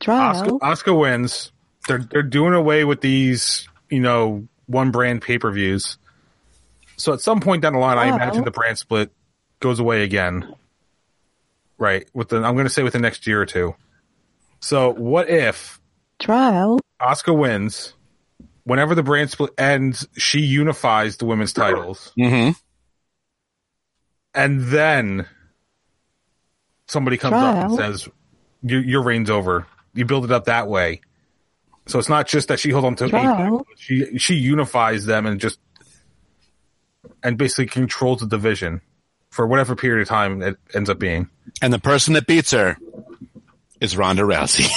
Asuka, Asuka wins. They're they're doing away with these, you know, one brand pay per views. So at some point down the line, I imagine the brand split goes away again. Right. With the I'm going to say within the next year or two. So what if Trial. Asuka wins? Whenever the brand split ends, she unifies the women's titles, hmm and then somebody comes up and says, your, "Your reign's over." You build it up that way. So it's not just that she holds on to Trial. She she unifies them and just and basically controls the division for whatever period of time it ends up being. And the person that beats her is Ronda Rousey.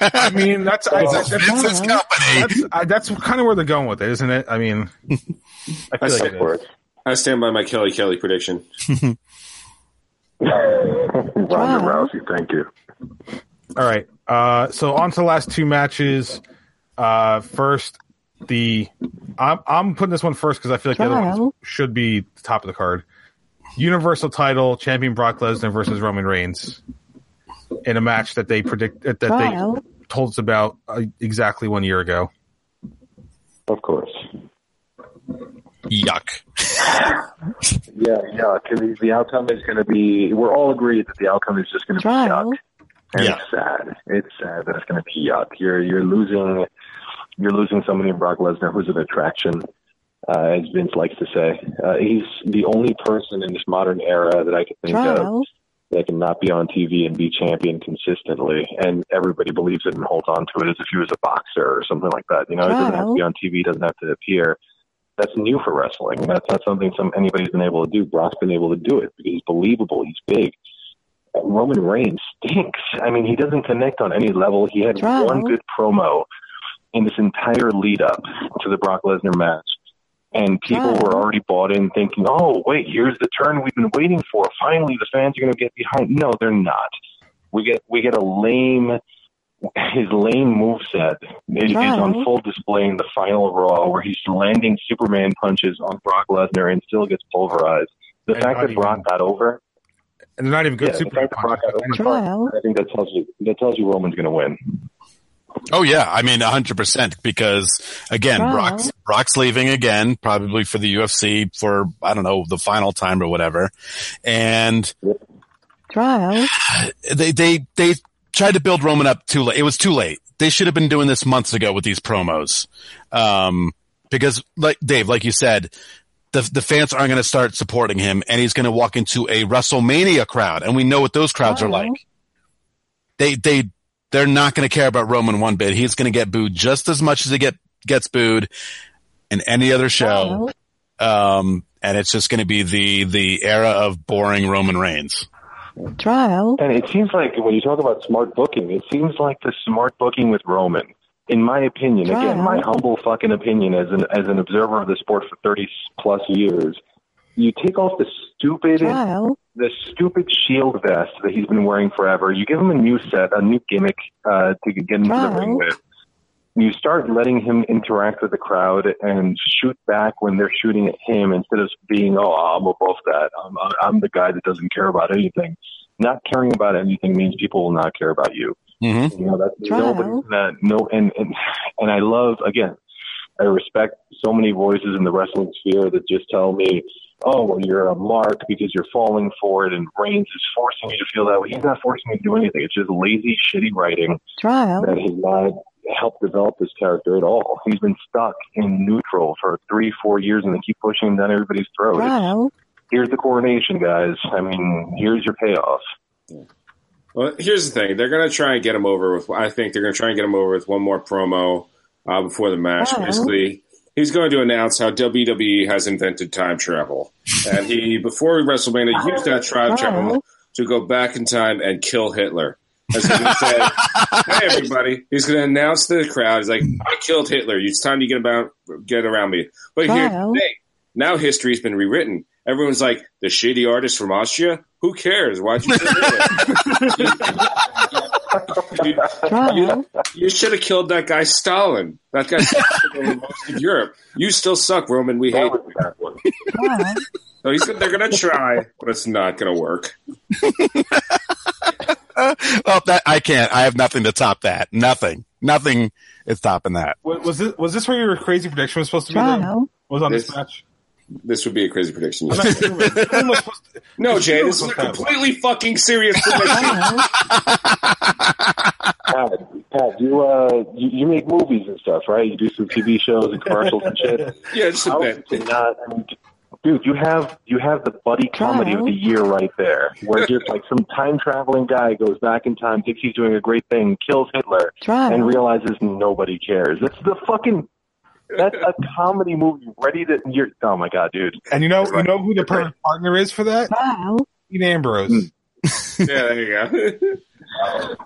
I mean, that's I, that's, that's, Vince's company. that's, I, that's kind of where they're going with it, isn't it? I mean, I feel like stand it For is. it. I stand by my Kelly Kelly prediction. Ronda Trial. Rousey, thank you. All right. Uh, so on to the last two matches. Uh, first, the I'm I'm putting this one first because I feel like the other ones should be the top of the card. Universal title champion Brock Lesnar versus Roman Reigns in a match that they predict that Trial. they told us about uh, exactly one year ago. Of course. Yuck. Yeah, yeah. 'cause the, the outcome is going to be. We're all agreed that the outcome is just going to be yuck. And Yeah. it's sad. It's sad that it's going to be yuck. You're you're losing. You're losing somebody in Brock Lesnar who's an attraction, uh, as Vince likes to say. Uh, he's the only person in this modern era that I can think of That can not be on TV and be champion consistently, and everybody believes it and holds on to it as if he was a boxer or something like that. You know, it doesn't have to be on TV, doesn't have to appear. That's new for wrestling. That's not something some anybody's been able to do. Brock's been able to do it because he's believable. He's big. Uh, Roman Reigns stinks. I mean, he doesn't connect on any level. He had Trial. one good promo in this entire lead up to the Brock Lesnar match. And people Trial. were already bought in thinking, oh, wait, here's the turn we've been waiting for. Finally, the fans are going to get behind. No, they're not. We get, we get a lame, his lame moveset is, is on full display in the final Raw where he's landing Superman punches on Brock Lesnar and still gets pulverized. The And fact that Brock even- got over, And they're not even good yeah, the super fact that Brock got over, I think that tells you that tells you Roman's going to win. Oh yeah, I mean hundred percent because again, Wow. Brock's, Brock's leaving again, probably for the UFC for I don't know the final time or whatever, and Trial. they they they tried to build Roman up too late. It was too late. They should have been doing this months ago with these promos, um, because like Dave, like you said, the the fans aren't going to start supporting him, and he's going to walk into a WrestleMania crowd, and we know what those crowds are like. They they they're not going to care about Roman one bit. He's going to get booed just as much as he get gets booed in any other show. Trial. Um, and it's just going to be the the era of boring Roman Reigns. Trial. And it seems like when you talk about smart booking, it seems like the smart booking with Roman, in my opinion, again, my humble fucking opinion as an as an observer of the sport for thirty plus years, you take off the stupid Trial. The stupid shield vest that he's been wearing forever. You give him a new set, a new gimmick uh, to get into the Wow. ring with. You start letting him interact with the crowd and shoot back when they're shooting at him instead of being, "Oh, I'm above that. I'm I'm the guy that doesn't care about anything." Not caring about anything means people will not care about you. Mm-hmm. You know, that's Trial. nobody's gonna no and, and and I love again, I respect so many voices in the wrestling sphere that just tell me, "Oh, well, you're a mark because you're falling for it," and Reigns is forcing you to feel that way. He's not forcing me to do anything. It's just lazy, shitty writing trial, that has not helped develop this character at all. He's been stuck in neutral for three, four years, and they keep pushing him down everybody's throat. It's- Here's the coronation, guys. I mean, here's your payoff. Well, here's the thing: they're going to try and get him over with. I think they're going to try and get him over with one more promo uh, before the match. Wow. Basically, he's going to announce how WWE has invented time travel, and he before WrestleMania oh, used that time oh. travel to go back in time and kill Hitler. As he's going to say, "Hey, everybody!" He's going to announce to the crowd, "He's like, I killed Hitler. It's time to get about get around me." But here's the thing: now history's been rewritten. Everyone's like, "The shitty artist from Austria? Who cares? Why'd you kill Hitler?" You- You should have killed that guy Stalin. That guy Stalin most of Europe. You still suck, Roman. We hate. That was the bad one. trial, So he's, they're going to try, but it's not going to work. well, that I can't. I have nothing to top that. Nothing. Nothing is topping that. Wa- Was this was this where your crazy prediction was supposed to be? Then? trial, Was on this This- match? This would be a crazy prediction. I'm not sure. When was supposed to- No, Jay, this is a Supposed to completely fucking serious prediction. Pat, Pat, you uh, you, you make movies and stuff, right? You do some TV shows and commercials and shit. yeah, just a bit. not? I mean, dude, you have you have the buddy comedy of the year right there, where just like some time traveling guy goes back in time, thinks he's doing a great thing, kills Hitler, and realizes nobody cares. That's the fucking. That's a comedy movie ready to. You're, oh my god, dude! And you know, you know who the perfect partner is for that? trial, Dean Ambrose, hmm. Yeah, there you go.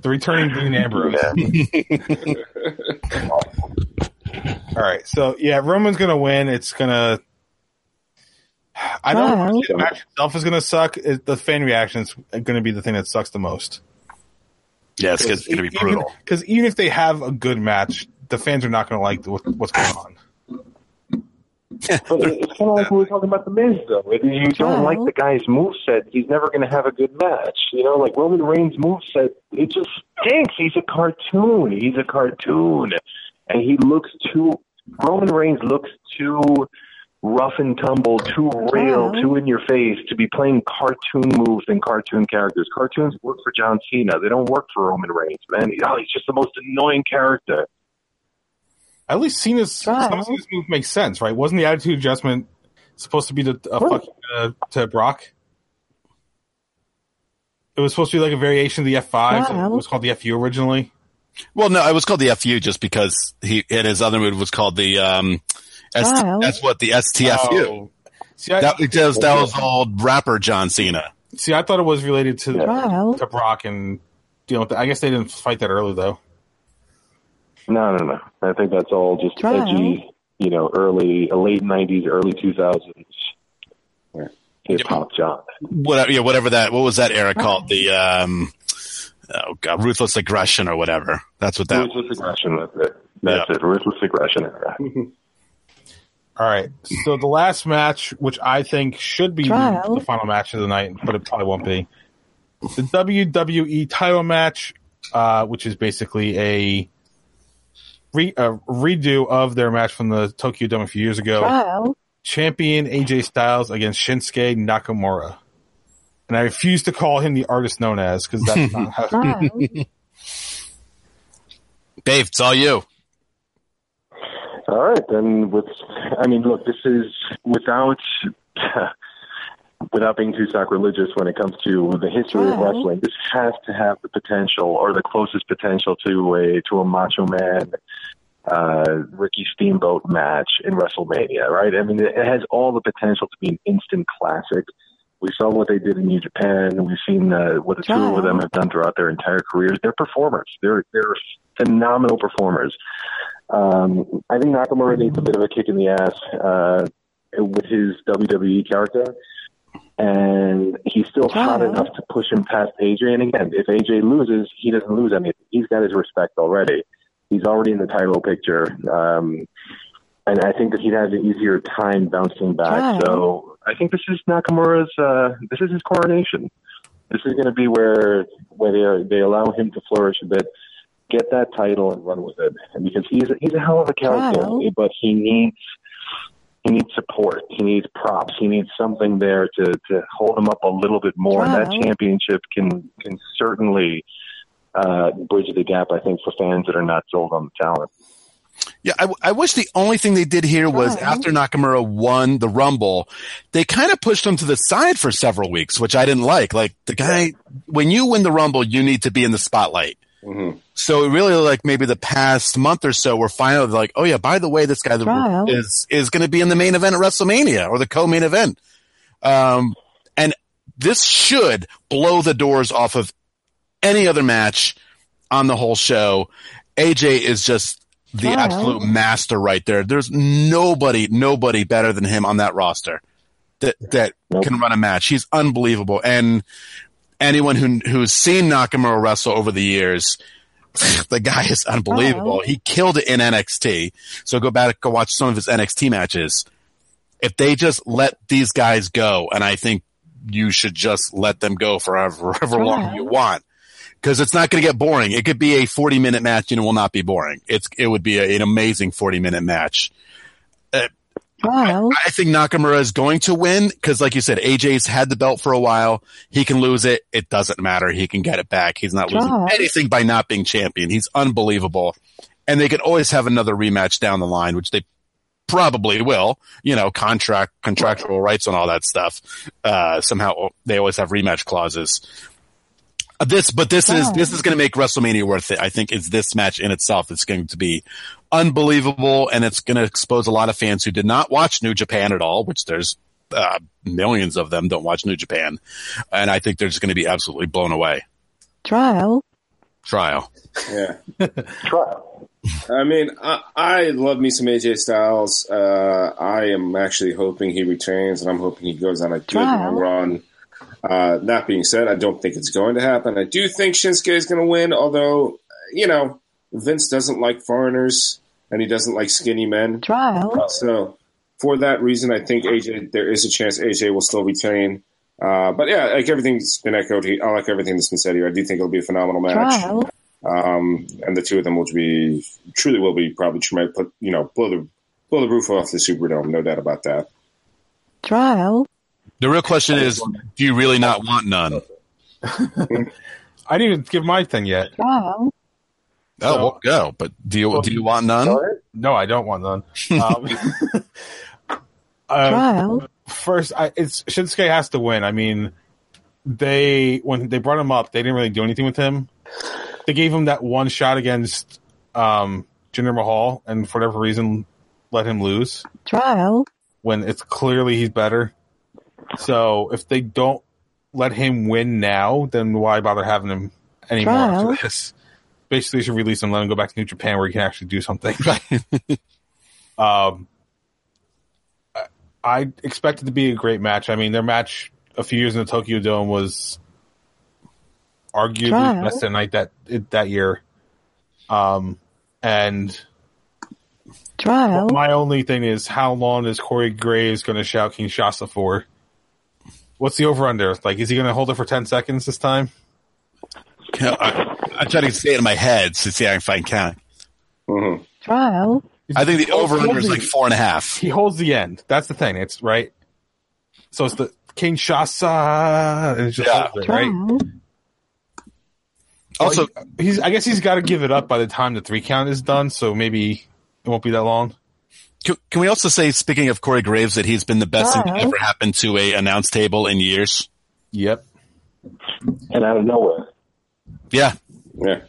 the returning Dean Ambrose. Yeah. All right, so yeah, Roman's gonna win. It's gonna. I don't Wow. know. The match itself is gonna suck. It, the fan reaction is gonna be the thing that sucks the most. Yeah, it's, it's going to be brutal. Because even if they have a good match, the fans are not gonna like what, what's going on. But it's kind of like we were talking about the Miz, though. If you don't Well- like the guy's moveset, he's never going to have a good match. You know, like Roman Reigns' moveset, it just stinks. He's a cartoon. He's a cartoon. And he looks too, Roman Reigns looks too rough and tumble, too real, Well- too in your face to be playing cartoon moves and cartoon characters. Cartoons work for John Cena. They don't work for Roman Reigns, man. He- Oh, he's just the most annoying character. At least Cena's, Wow. some of Cena's move makes sense, right? Wasn't the attitude adjustment supposed to be to a Right. fucking uh, to Brock? It was supposed to be like a variation of the F five. It was called the FU originally. Well, no, it was called the FU just because he and his other move was called the um. S- That's what the STFU. Oh. See, I, That because that was old rapper John Cena. see, I thought it was related to trial, to Brock and you know. I guess they didn't fight that early though. No, no, no. I think that's all just Trial. edgy, you know, early, late 90s, early 2000s Yeah. hip hop John. Whatever, yeah, whatever that. What was that era called? The um. Oh God, ruthless aggression or whatever. That's what that. Ruthless aggression, that's it. That's Yeah. it. Ruthless aggression era. All right. So the last match, which I think should be the, Trial. the final match of the night, but it probably won't be, the WWE title match, uh, which is basically a, re, a redo of their match from the Tokyo Dome a few years ago. trial, Champion AJ Styles against Shinsuke Nakamura. And I refuse to call him the artist known as because that's not how. trial, Dave, it's all you. All right, then. With, I mean, look, this is without, without being too sacrilegious when it comes to the history of wrestling. This has to have the potential, or the closest potential to a to a Macho Man, uh, Ricky Steamboat match in WrestleMania. Right? I mean, it has all the potential to be an instant classic. We saw what they did in New Japan. We've seen uh, what the two of them have done throughout their entire careers. They're performers. They're they're phenomenal performers. Um, I think Nakamura needs a bit of a kick in the ass uh, with his WWE character, and he's still hot enough to push him past AJ. And again, if AJ loses, he doesn't lose anything. He's got his respect already. He's already in the title picture, um, and I think that he'd have an easier time bouncing back. Wow. So I think this is Nakamura's. Uh, this is his coronation. This is going to be where where they are, they allow him to flourish a bit get that title and run with it. And because he's a, he's a hell of a character, Wow. but he needs needs support. He needs props. He needs something there to to hold him up a little bit more. And that championship can can certainly uh, bridge the gap. I think for fans that are not sold on the talent. Yeah, I, I wish the only thing they did here was Right. after Nakamura won the Rumble, they kind of pushed him to the side for several weeks, which I didn't like. Like the guy, when you win the Rumble, you need to be in the spotlight. Mhm. So really like maybe the past month or so, we're finally like, oh yeah, by the way, this guy Trial. is is going to be in the main event at WrestleMania or the co-main event. Um, and this should blow the doors off of any other match on the whole show. AJ is just the Trial. absolute master right there. There's nobody, nobody better than him on that roster that that Nope. can run a match. He's unbelievable. And anyone who who's seen Nakamura wrestle over the years, the guy is unbelievable. Wow. He killed it in NXT. So go back go watch some of his NXT matches. If they just let these guys go, and I think you should just let them go for however, however long you want. Because it's not going to get boring. It could be a 40 minute match and it will not be boring. It's, it would be a, an amazing 40 minute match. Trial. I think Nakamura is going to win because, like you said, AJ's had the belt for a while. He can lose it. It doesn't matter. He can get it back. He's not losing anything by not being champion. He's unbelievable. And they could always have another rematch down the line, which they probably will, you know, contract, contractual rights and all that stuff. Uh, somehow they always have rematch clauses. Uh, This, but this is, this is going to make WrestleMania worth it. I think it's this match in itself that's going to be unbelievable and it's going to expose a lot of fans who did not watch New Japan at all, which there's, uh, millions of them don't watch New Japan. And I think they're just going to be absolutely blown away. Trial. Trial. Yeah. Trial. I mean, I, I love me some AJ Styles. Uh, I am actually hoping he returns, and I'm hoping he goes on a good Wow. long run. Uh, that being said, I don't think it's going to happen. I do think Shinsuke is going to win, although, you know, Vince doesn't like foreigners, and he doesn't like skinny men. Trial. So, for that reason, I think AJ, there is a chance AJ will still retain. Uh, but yeah, like everything's been echoed. He, I like everything that's been said here. I do think it'll be a phenomenal match. Trial. Um, and the two of them will be truly will be probably tremendous. Put you know blow the blow the roof off the Superdome, no doubt about that. Trial. The real question is, do you really not want none? I didn't even give my thing yet. Trial. Oh, well, go. But do you, do you want none? No, I don't want none. Um, uh, Trial. first, I, it's Shinsuke has to win. I mean, they when they brought him up, they didn't really do anything with him. They gave him that one shot against um, Jinder Mahal, and for whatever reason, let him lose Trial. when it's clearly he's better. So if they don't let him win now, then why bother having him anymore Trial. after this? Basically, should release him, let him go back to New Japan where he can actually do something. um, I- expect it to be a great match. I mean, their match a few years in the Tokyo Dome was arguably Trial. best night that that year. Um, and Trial. my only thing is how long is Corey Graves going to shout Kinshasa for? What's the over under? Like, is he going to hold it for 10 seconds this time? I, I try to say it in my head to see if I can find count. hmm Trial. I think the over under is like four and a half. He holds the end. That's the thing. It's right. So it's the Kinshasa, and it's just Yeah. holds it, right? Trial. Also, He's. I guess he's got to give it up by the time the three count is done. So maybe it won't be that long. can, can we also say, speaking of Corey Graves, that he's been the best thing to ever happen to a announce table in years? Yep. And out of nowhere. Yeah, Yeah,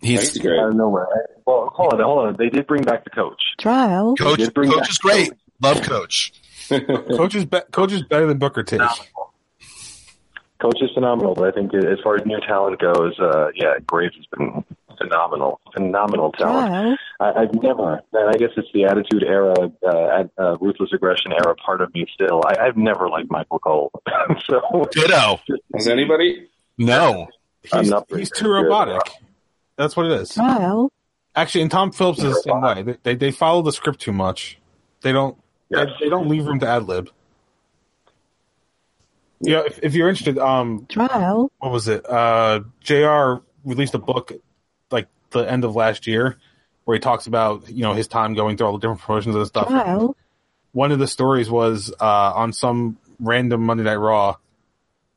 he's he's great. Out of nowhere. Well, hold on, hold on. They did bring back the coach. Trial. coach. bring Coach back is great. Love coach. Coach is be- coach is better than Booker T. Coach is phenomenal, but I think as far as new talent goes, uh, yeah, Graves has been phenomenal, phenomenal talent. Trial. I, I've never, and I guess it's the Attitude Era, uh, uh, Ruthless Aggression era part of me still. I, I've never liked Michael Cole. so Ditto. Has anybody? No. I'm He's, not he's very too good. robotic. That's what it is. Trial. Actually, and Tom Phillips is the same way. They, they they follow the script too much. They don't. Yes. They, they don't leave room to ad lib. Yeah, if, if you're interested, um, Trial. what was it? Uh, Jr. released a book like the end of last year, where he talks about you know his time going through all the different promotions and stuff. Trial. One of the stories was uh, on some random Monday Night Raw.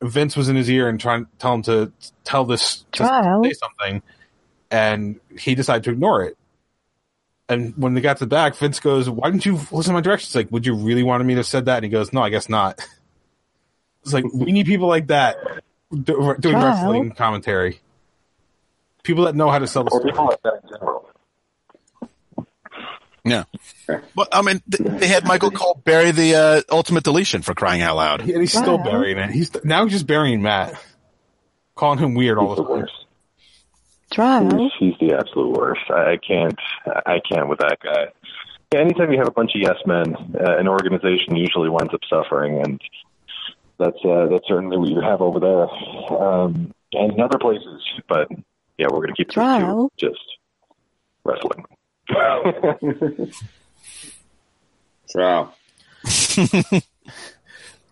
Vince was in his ear and trying to tell him to tell this to say something, and he decided to ignore it. And when they got to the back, Vince goes, "Why didn't you listen to my directions? Like, would you really wanted me to have said that?" And he goes, "No, I guess not." It's like we need people like that doing Trial. wrestling commentary. People that know how to sell the Or story. people like that in general. Yeah. Well, I mean, they had Michael Cole bury the uh, Ultimate Deletion for crying out loud. And he's still Trial. burying it. He's now he's just burying Matt, calling him weird all He's the the time. worst. Trial. He's, he's the absolute worst. I, I can't. I can't with that guy. Yeah, anytime you have a bunch of yes men, uh, an organization usually winds up suffering, and that's uh, that's certainly what you have over there, um, and in other places. But yeah, we're going to keep this Trial. just wrestling. Trial. All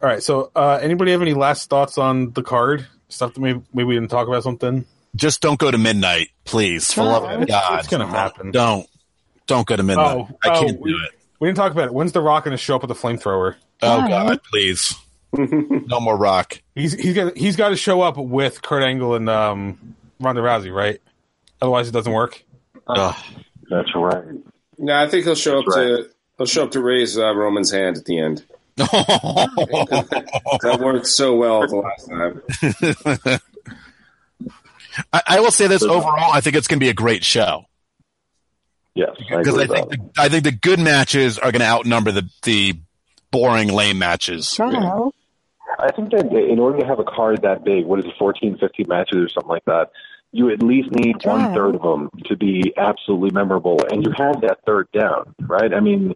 right. So, uh, anybody have any last thoughts on the card? Stuff that maybe, maybe we didn't talk about something. Just don't go to midnight, please. For love of God. it's gonna happen. Don't. Don't go to midnight. Oh, I oh, can't do it. We didn't talk about it. When's the Rock going to show up with a flamethrower? Oh, Trial. God, please. no more rock. He's he's got he's got to show up with Kurt Angle and um, Ronda Rousey, right? Otherwise, it doesn't work. Ugh. That's right. No, I think he'll show up That's to he'll show up to raise uh, Roman's hand at the end. That worked so well the last time. I, I will say this overall. I think it's going to be a great show Yes, I because agree I think the, I think the good matches are going to outnumber the the boring lame matches. Trial. I think that in order to have a card that big, what is it, 14, 15 matches or something like that, you at least need Trial. one third of them to be absolutely memorable, and you have that third down, right? I mean,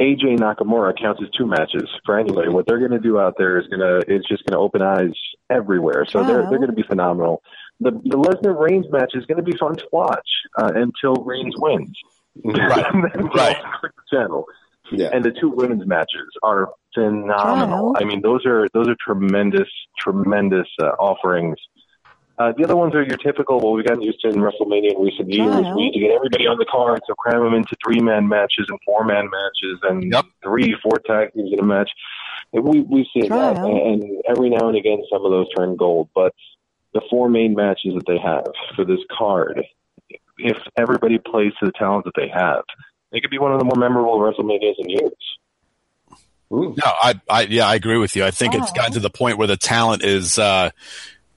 AJ Nakamura counts as two matches for anybody. What they're going to do out there is going to is just going to open eyes everywhere. So they're they're going to be phenomenal. The the Lesnar Reigns match is going to be fun to watch uh, until Reigns wins. Right. And Right. the channel Yeah. and the two women's matches are phenomenal. Wow. I mean, those are those are tremendous, tremendous uh, offerings. Uh, the other ones are your typical. well, we've gotten used to in WrestleMania in recent years. Wow. We need to get everybody on the card, so cram them into three man matches and four man matches and Yep. three, four tag teams in a match. And we we've seen that, Wow. and every now and again, some of those turn gold. But the four main matches that they have for this card, if everybody plays to the talent that they have, it could be one of the more memorable WrestleManias in years. Ooh. No, I, I, yeah, I agree with you. I think it's gotten to the point where the talent is uh,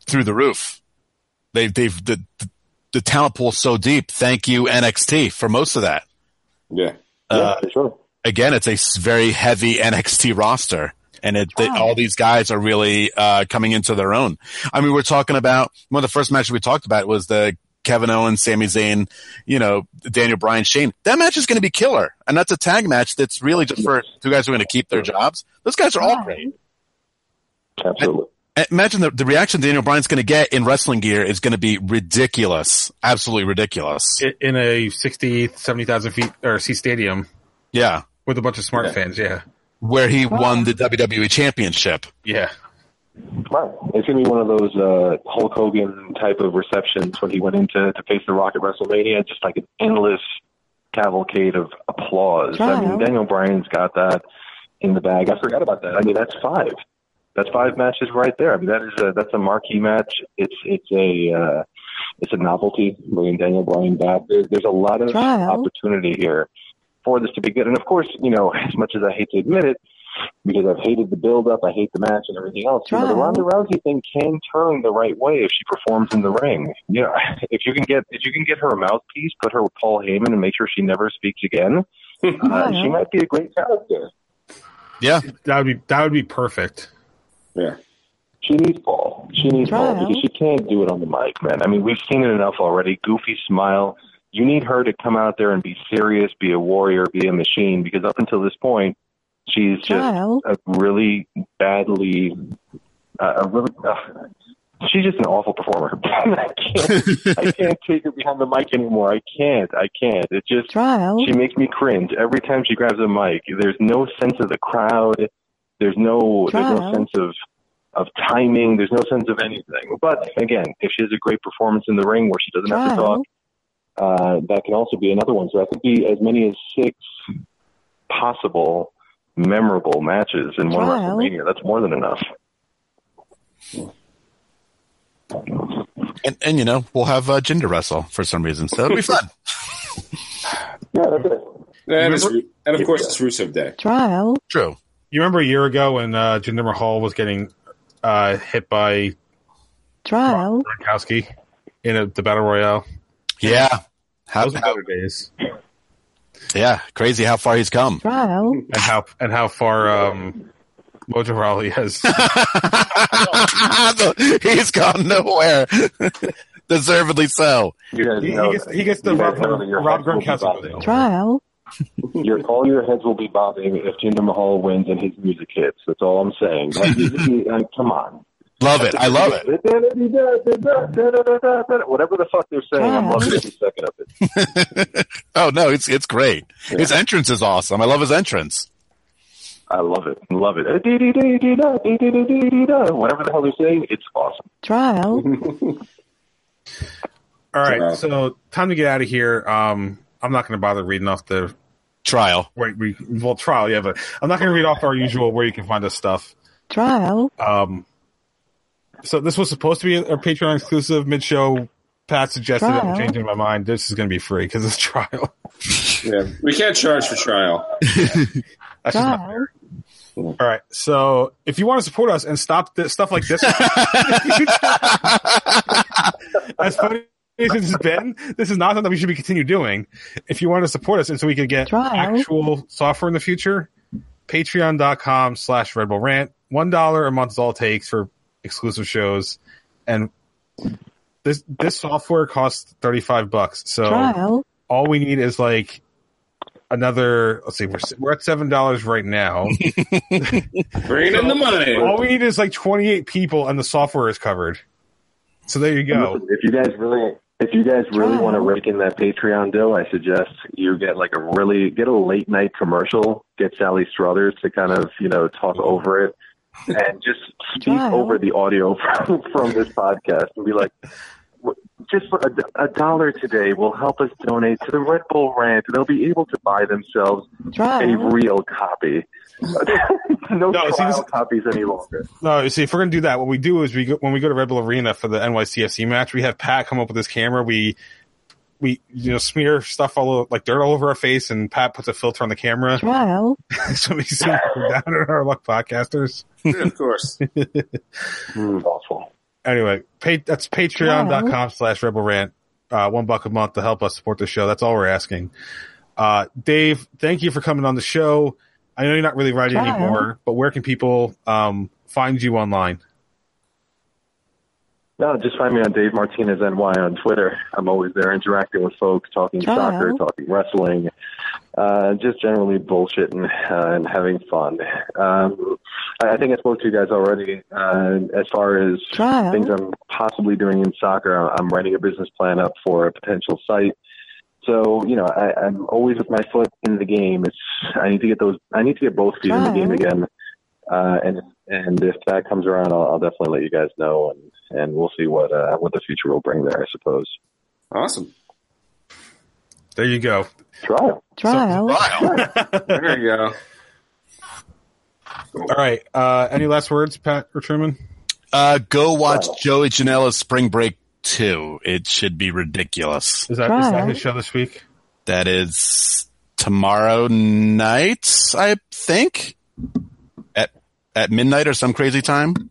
through the roof. They've, they've, the, the talent pool is so deep. Thank you NXT for most of that. Yeah. Yeah, Uh, sure. again, it's a very heavy NXT roster, and it, they, all these guys are really uh, coming into their own. I mean, we're talking about one of the first matches we talked about was the Kevin Owens, Sami Zayn, you know, Daniel Bryan, Shane. That match is going to be killer, and that's a tag match that's really just for two guys who are going to keep their jobs. Those guys are all great. Absolutely. And Imagine the, the reaction Daniel Bryan's going to get in wrestling gear is going to be ridiculous, absolutely ridiculous. In a 60, 70,000 feet or seat stadium Yeah, with a bunch of smart Yeah. fans. Yeah. where he won the WWE Championship. Yeah. Right. It's going to be one of those uh, Hulk Hogan type of receptions when he went into to face The Rock at WrestleMania, just like an endless cavalcade of applause. I mean, Daniel Bryan's got that in the bag. I forgot about that. I mean, that's five. That's five matches right there. I mean, that is a, that's a marquee match. It's it's a uh, it's a novelty bringing Daniel Bryan back. There, there's a lot of Trial. opportunity here for this to be good. And of course, you know, as much as I hate to admit it, because I've hated the build up, I hate the match and everything else. You know, the Ronda Rousey thing can turn the right way if she performs in the ring. You know, if you can get if you can get her a mouthpiece, put her with Paul Heyman, and make sure she never speaks again, uh, she might be a great character. Yeah, That would be that would be perfect. Yeah. She needs Paul. She needs Paul Trial. because she can't do it on the mic, man. I mean, we've seen it enough already. Goofy smile. You need her to come out there and be serious, be a warrior, be a machine. Because up until this point, she's just a really badly, uh, a really. Uh, she's just an awful performer. I can't. I can't take her behind the mic anymore. I can't. I can't. It just. Trial. She makes me cringe every time she grabs a mic. There's no sense of the crowd. There's no there's no sense of of timing. There's no sense of anything. But again, if she has a great performance in the ring where she doesn't have to talk, uh, that can also be another one. So that could be as many as six possible memorable matches in one Wow. WrestleMania. That's more than enough. And, and you know, we'll have uh, Jinder wrestle for some reason, so it'll be fun. Yeah, that's it. And, and of course, it's Rusev Day. Trial. True. You remember a year ago when uh, Jinder Mahal was getting uh, hit by Trial. Gronkowski in a, the battle royale? Yeah. How, Those were how- days. yeah, crazy how far he's come. Trial. And how and how far um, Mojo Rawley has. he's gone nowhere. Deservedly so. You He, he know gets, he gets the Rob, know that your Rob heads will be Gronkowski. Trial. Your, all your heads will be bobbing if Jinder Mahal wins and his music hits. That's all I'm saying. Like, you- come on. Love it. I love it. Whatever the fuck they're saying, I'm loving every second of it. Oh no, it's it's great. His entrance is awesome. I love his entrance. I love it. Love it. Whatever the hell they're saying, it's awesome. Trial. All right, so time to get out of here. Um, I'm not going to bother reading off the Trial. wait, we well trial, yeah, but I'm not going to read off our usual where you can find us stuff. Trial. Um, so this was supposed to be a, a Patreon exclusive mid-show. Pat suggested it. I'm changing my mind. This is going to be free because it's trial. Yeah, we can't charge for trial. That's just not fair. All right, so if you want to support us and stop this, stuff like this, as funny as it's been, this is not something we should be continue doing. If you want to support us and so we can get Trial. actual software in the future, patreon.com slash Red Bull Rant. One dollar a month is all it takes for exclusive shows. And this this software costs thirty five bucks. So Trial. all we need is like another let's see, we're we're at seven dollars right now. Bring in the money. all we need is like twenty eight people and the software is covered. So there you go. If you guys really, if you guys really want to rake in that Patreon dough, I suggest you get like a really get a late night commercial. Get Sally Struthers to kind of you know talk over it and just speak over the audio from, from this podcast and be like. "W- Just for a, a dollar today will help us donate to the Red Bull Rant. And they'll be able to buy themselves a real copy. no, No, see, trial this- copies any longer. No, you see, if we're gonna do that, what we do is we go, when we go to Red Bull Arena for the NYCFC match, we have Pat come up with his camera. We we you know smear stuff all over, like dirt all over our face, and Pat puts a filter on the camera Wow! so we see down at our luck podcasters. Yeah, of course. Mm, awful. Anyway, pay, that's patreon.com slash rebel rant. Uh, one buck a month to help us support the show. That's all we're asking. Uh, Dave, thank you for coming on the show. I know you're not really writing Trial. anymore, but where can people um, find you online? No, just find me on Dave Martinez NY on Twitter. I'm always there interacting with folks, talking Trial. soccer, talking wrestling, uh, just generally bullshitting uh, and having fun. Um, I I think I spoke to you guys already. Uh, as far as Trial. things I'm possibly doing in soccer, I'm writing a business plan up for a potential site. So you know, I, I'm always with my foot in the game. It's I need to get those. I need to get both feet in the game again. Uh, and and if that comes around, I'll, I'll definitely let you guys know, and and we'll see what uh, what the future will bring there. I suppose. Awesome. There you go. Trial. Trial. Trial. There you go. All right. Uh, any last words, Pat or Truman? Uh, go watch Joey Janela's Spring Break 2. It should be ridiculous. Is that is that Trial. his show this week? That is tomorrow night, I think. At at midnight or some crazy time.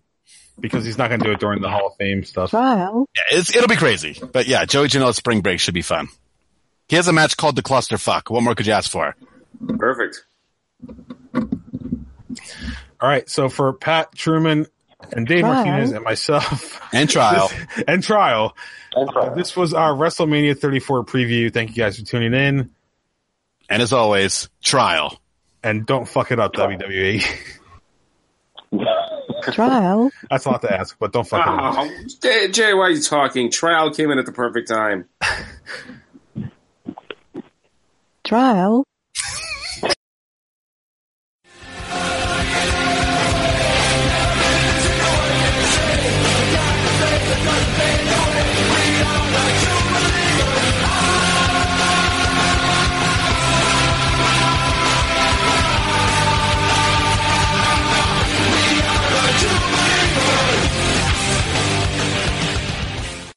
Because he's not going to do it during the Hall of Fame stuff. Trial. Yeah, it's, it'll be crazy. But yeah, Joey Janela's Spring Break should be fun. He has a match called the Clusterfuck. What more could you ask for? Perfect. All right. So for Pat Truman and Dave Trial. Martinez and myself And trial. and Trial, And uh, this was our WrestleMania 34 preview. Thank you guys for tuning in. and as always, trial. And don't fuck it up, WWE. Trial. That's a lot to ask, but don't fuck it up. Oh, Jay, Jay, why are you talking? Trial came in at the perfect time. Trial.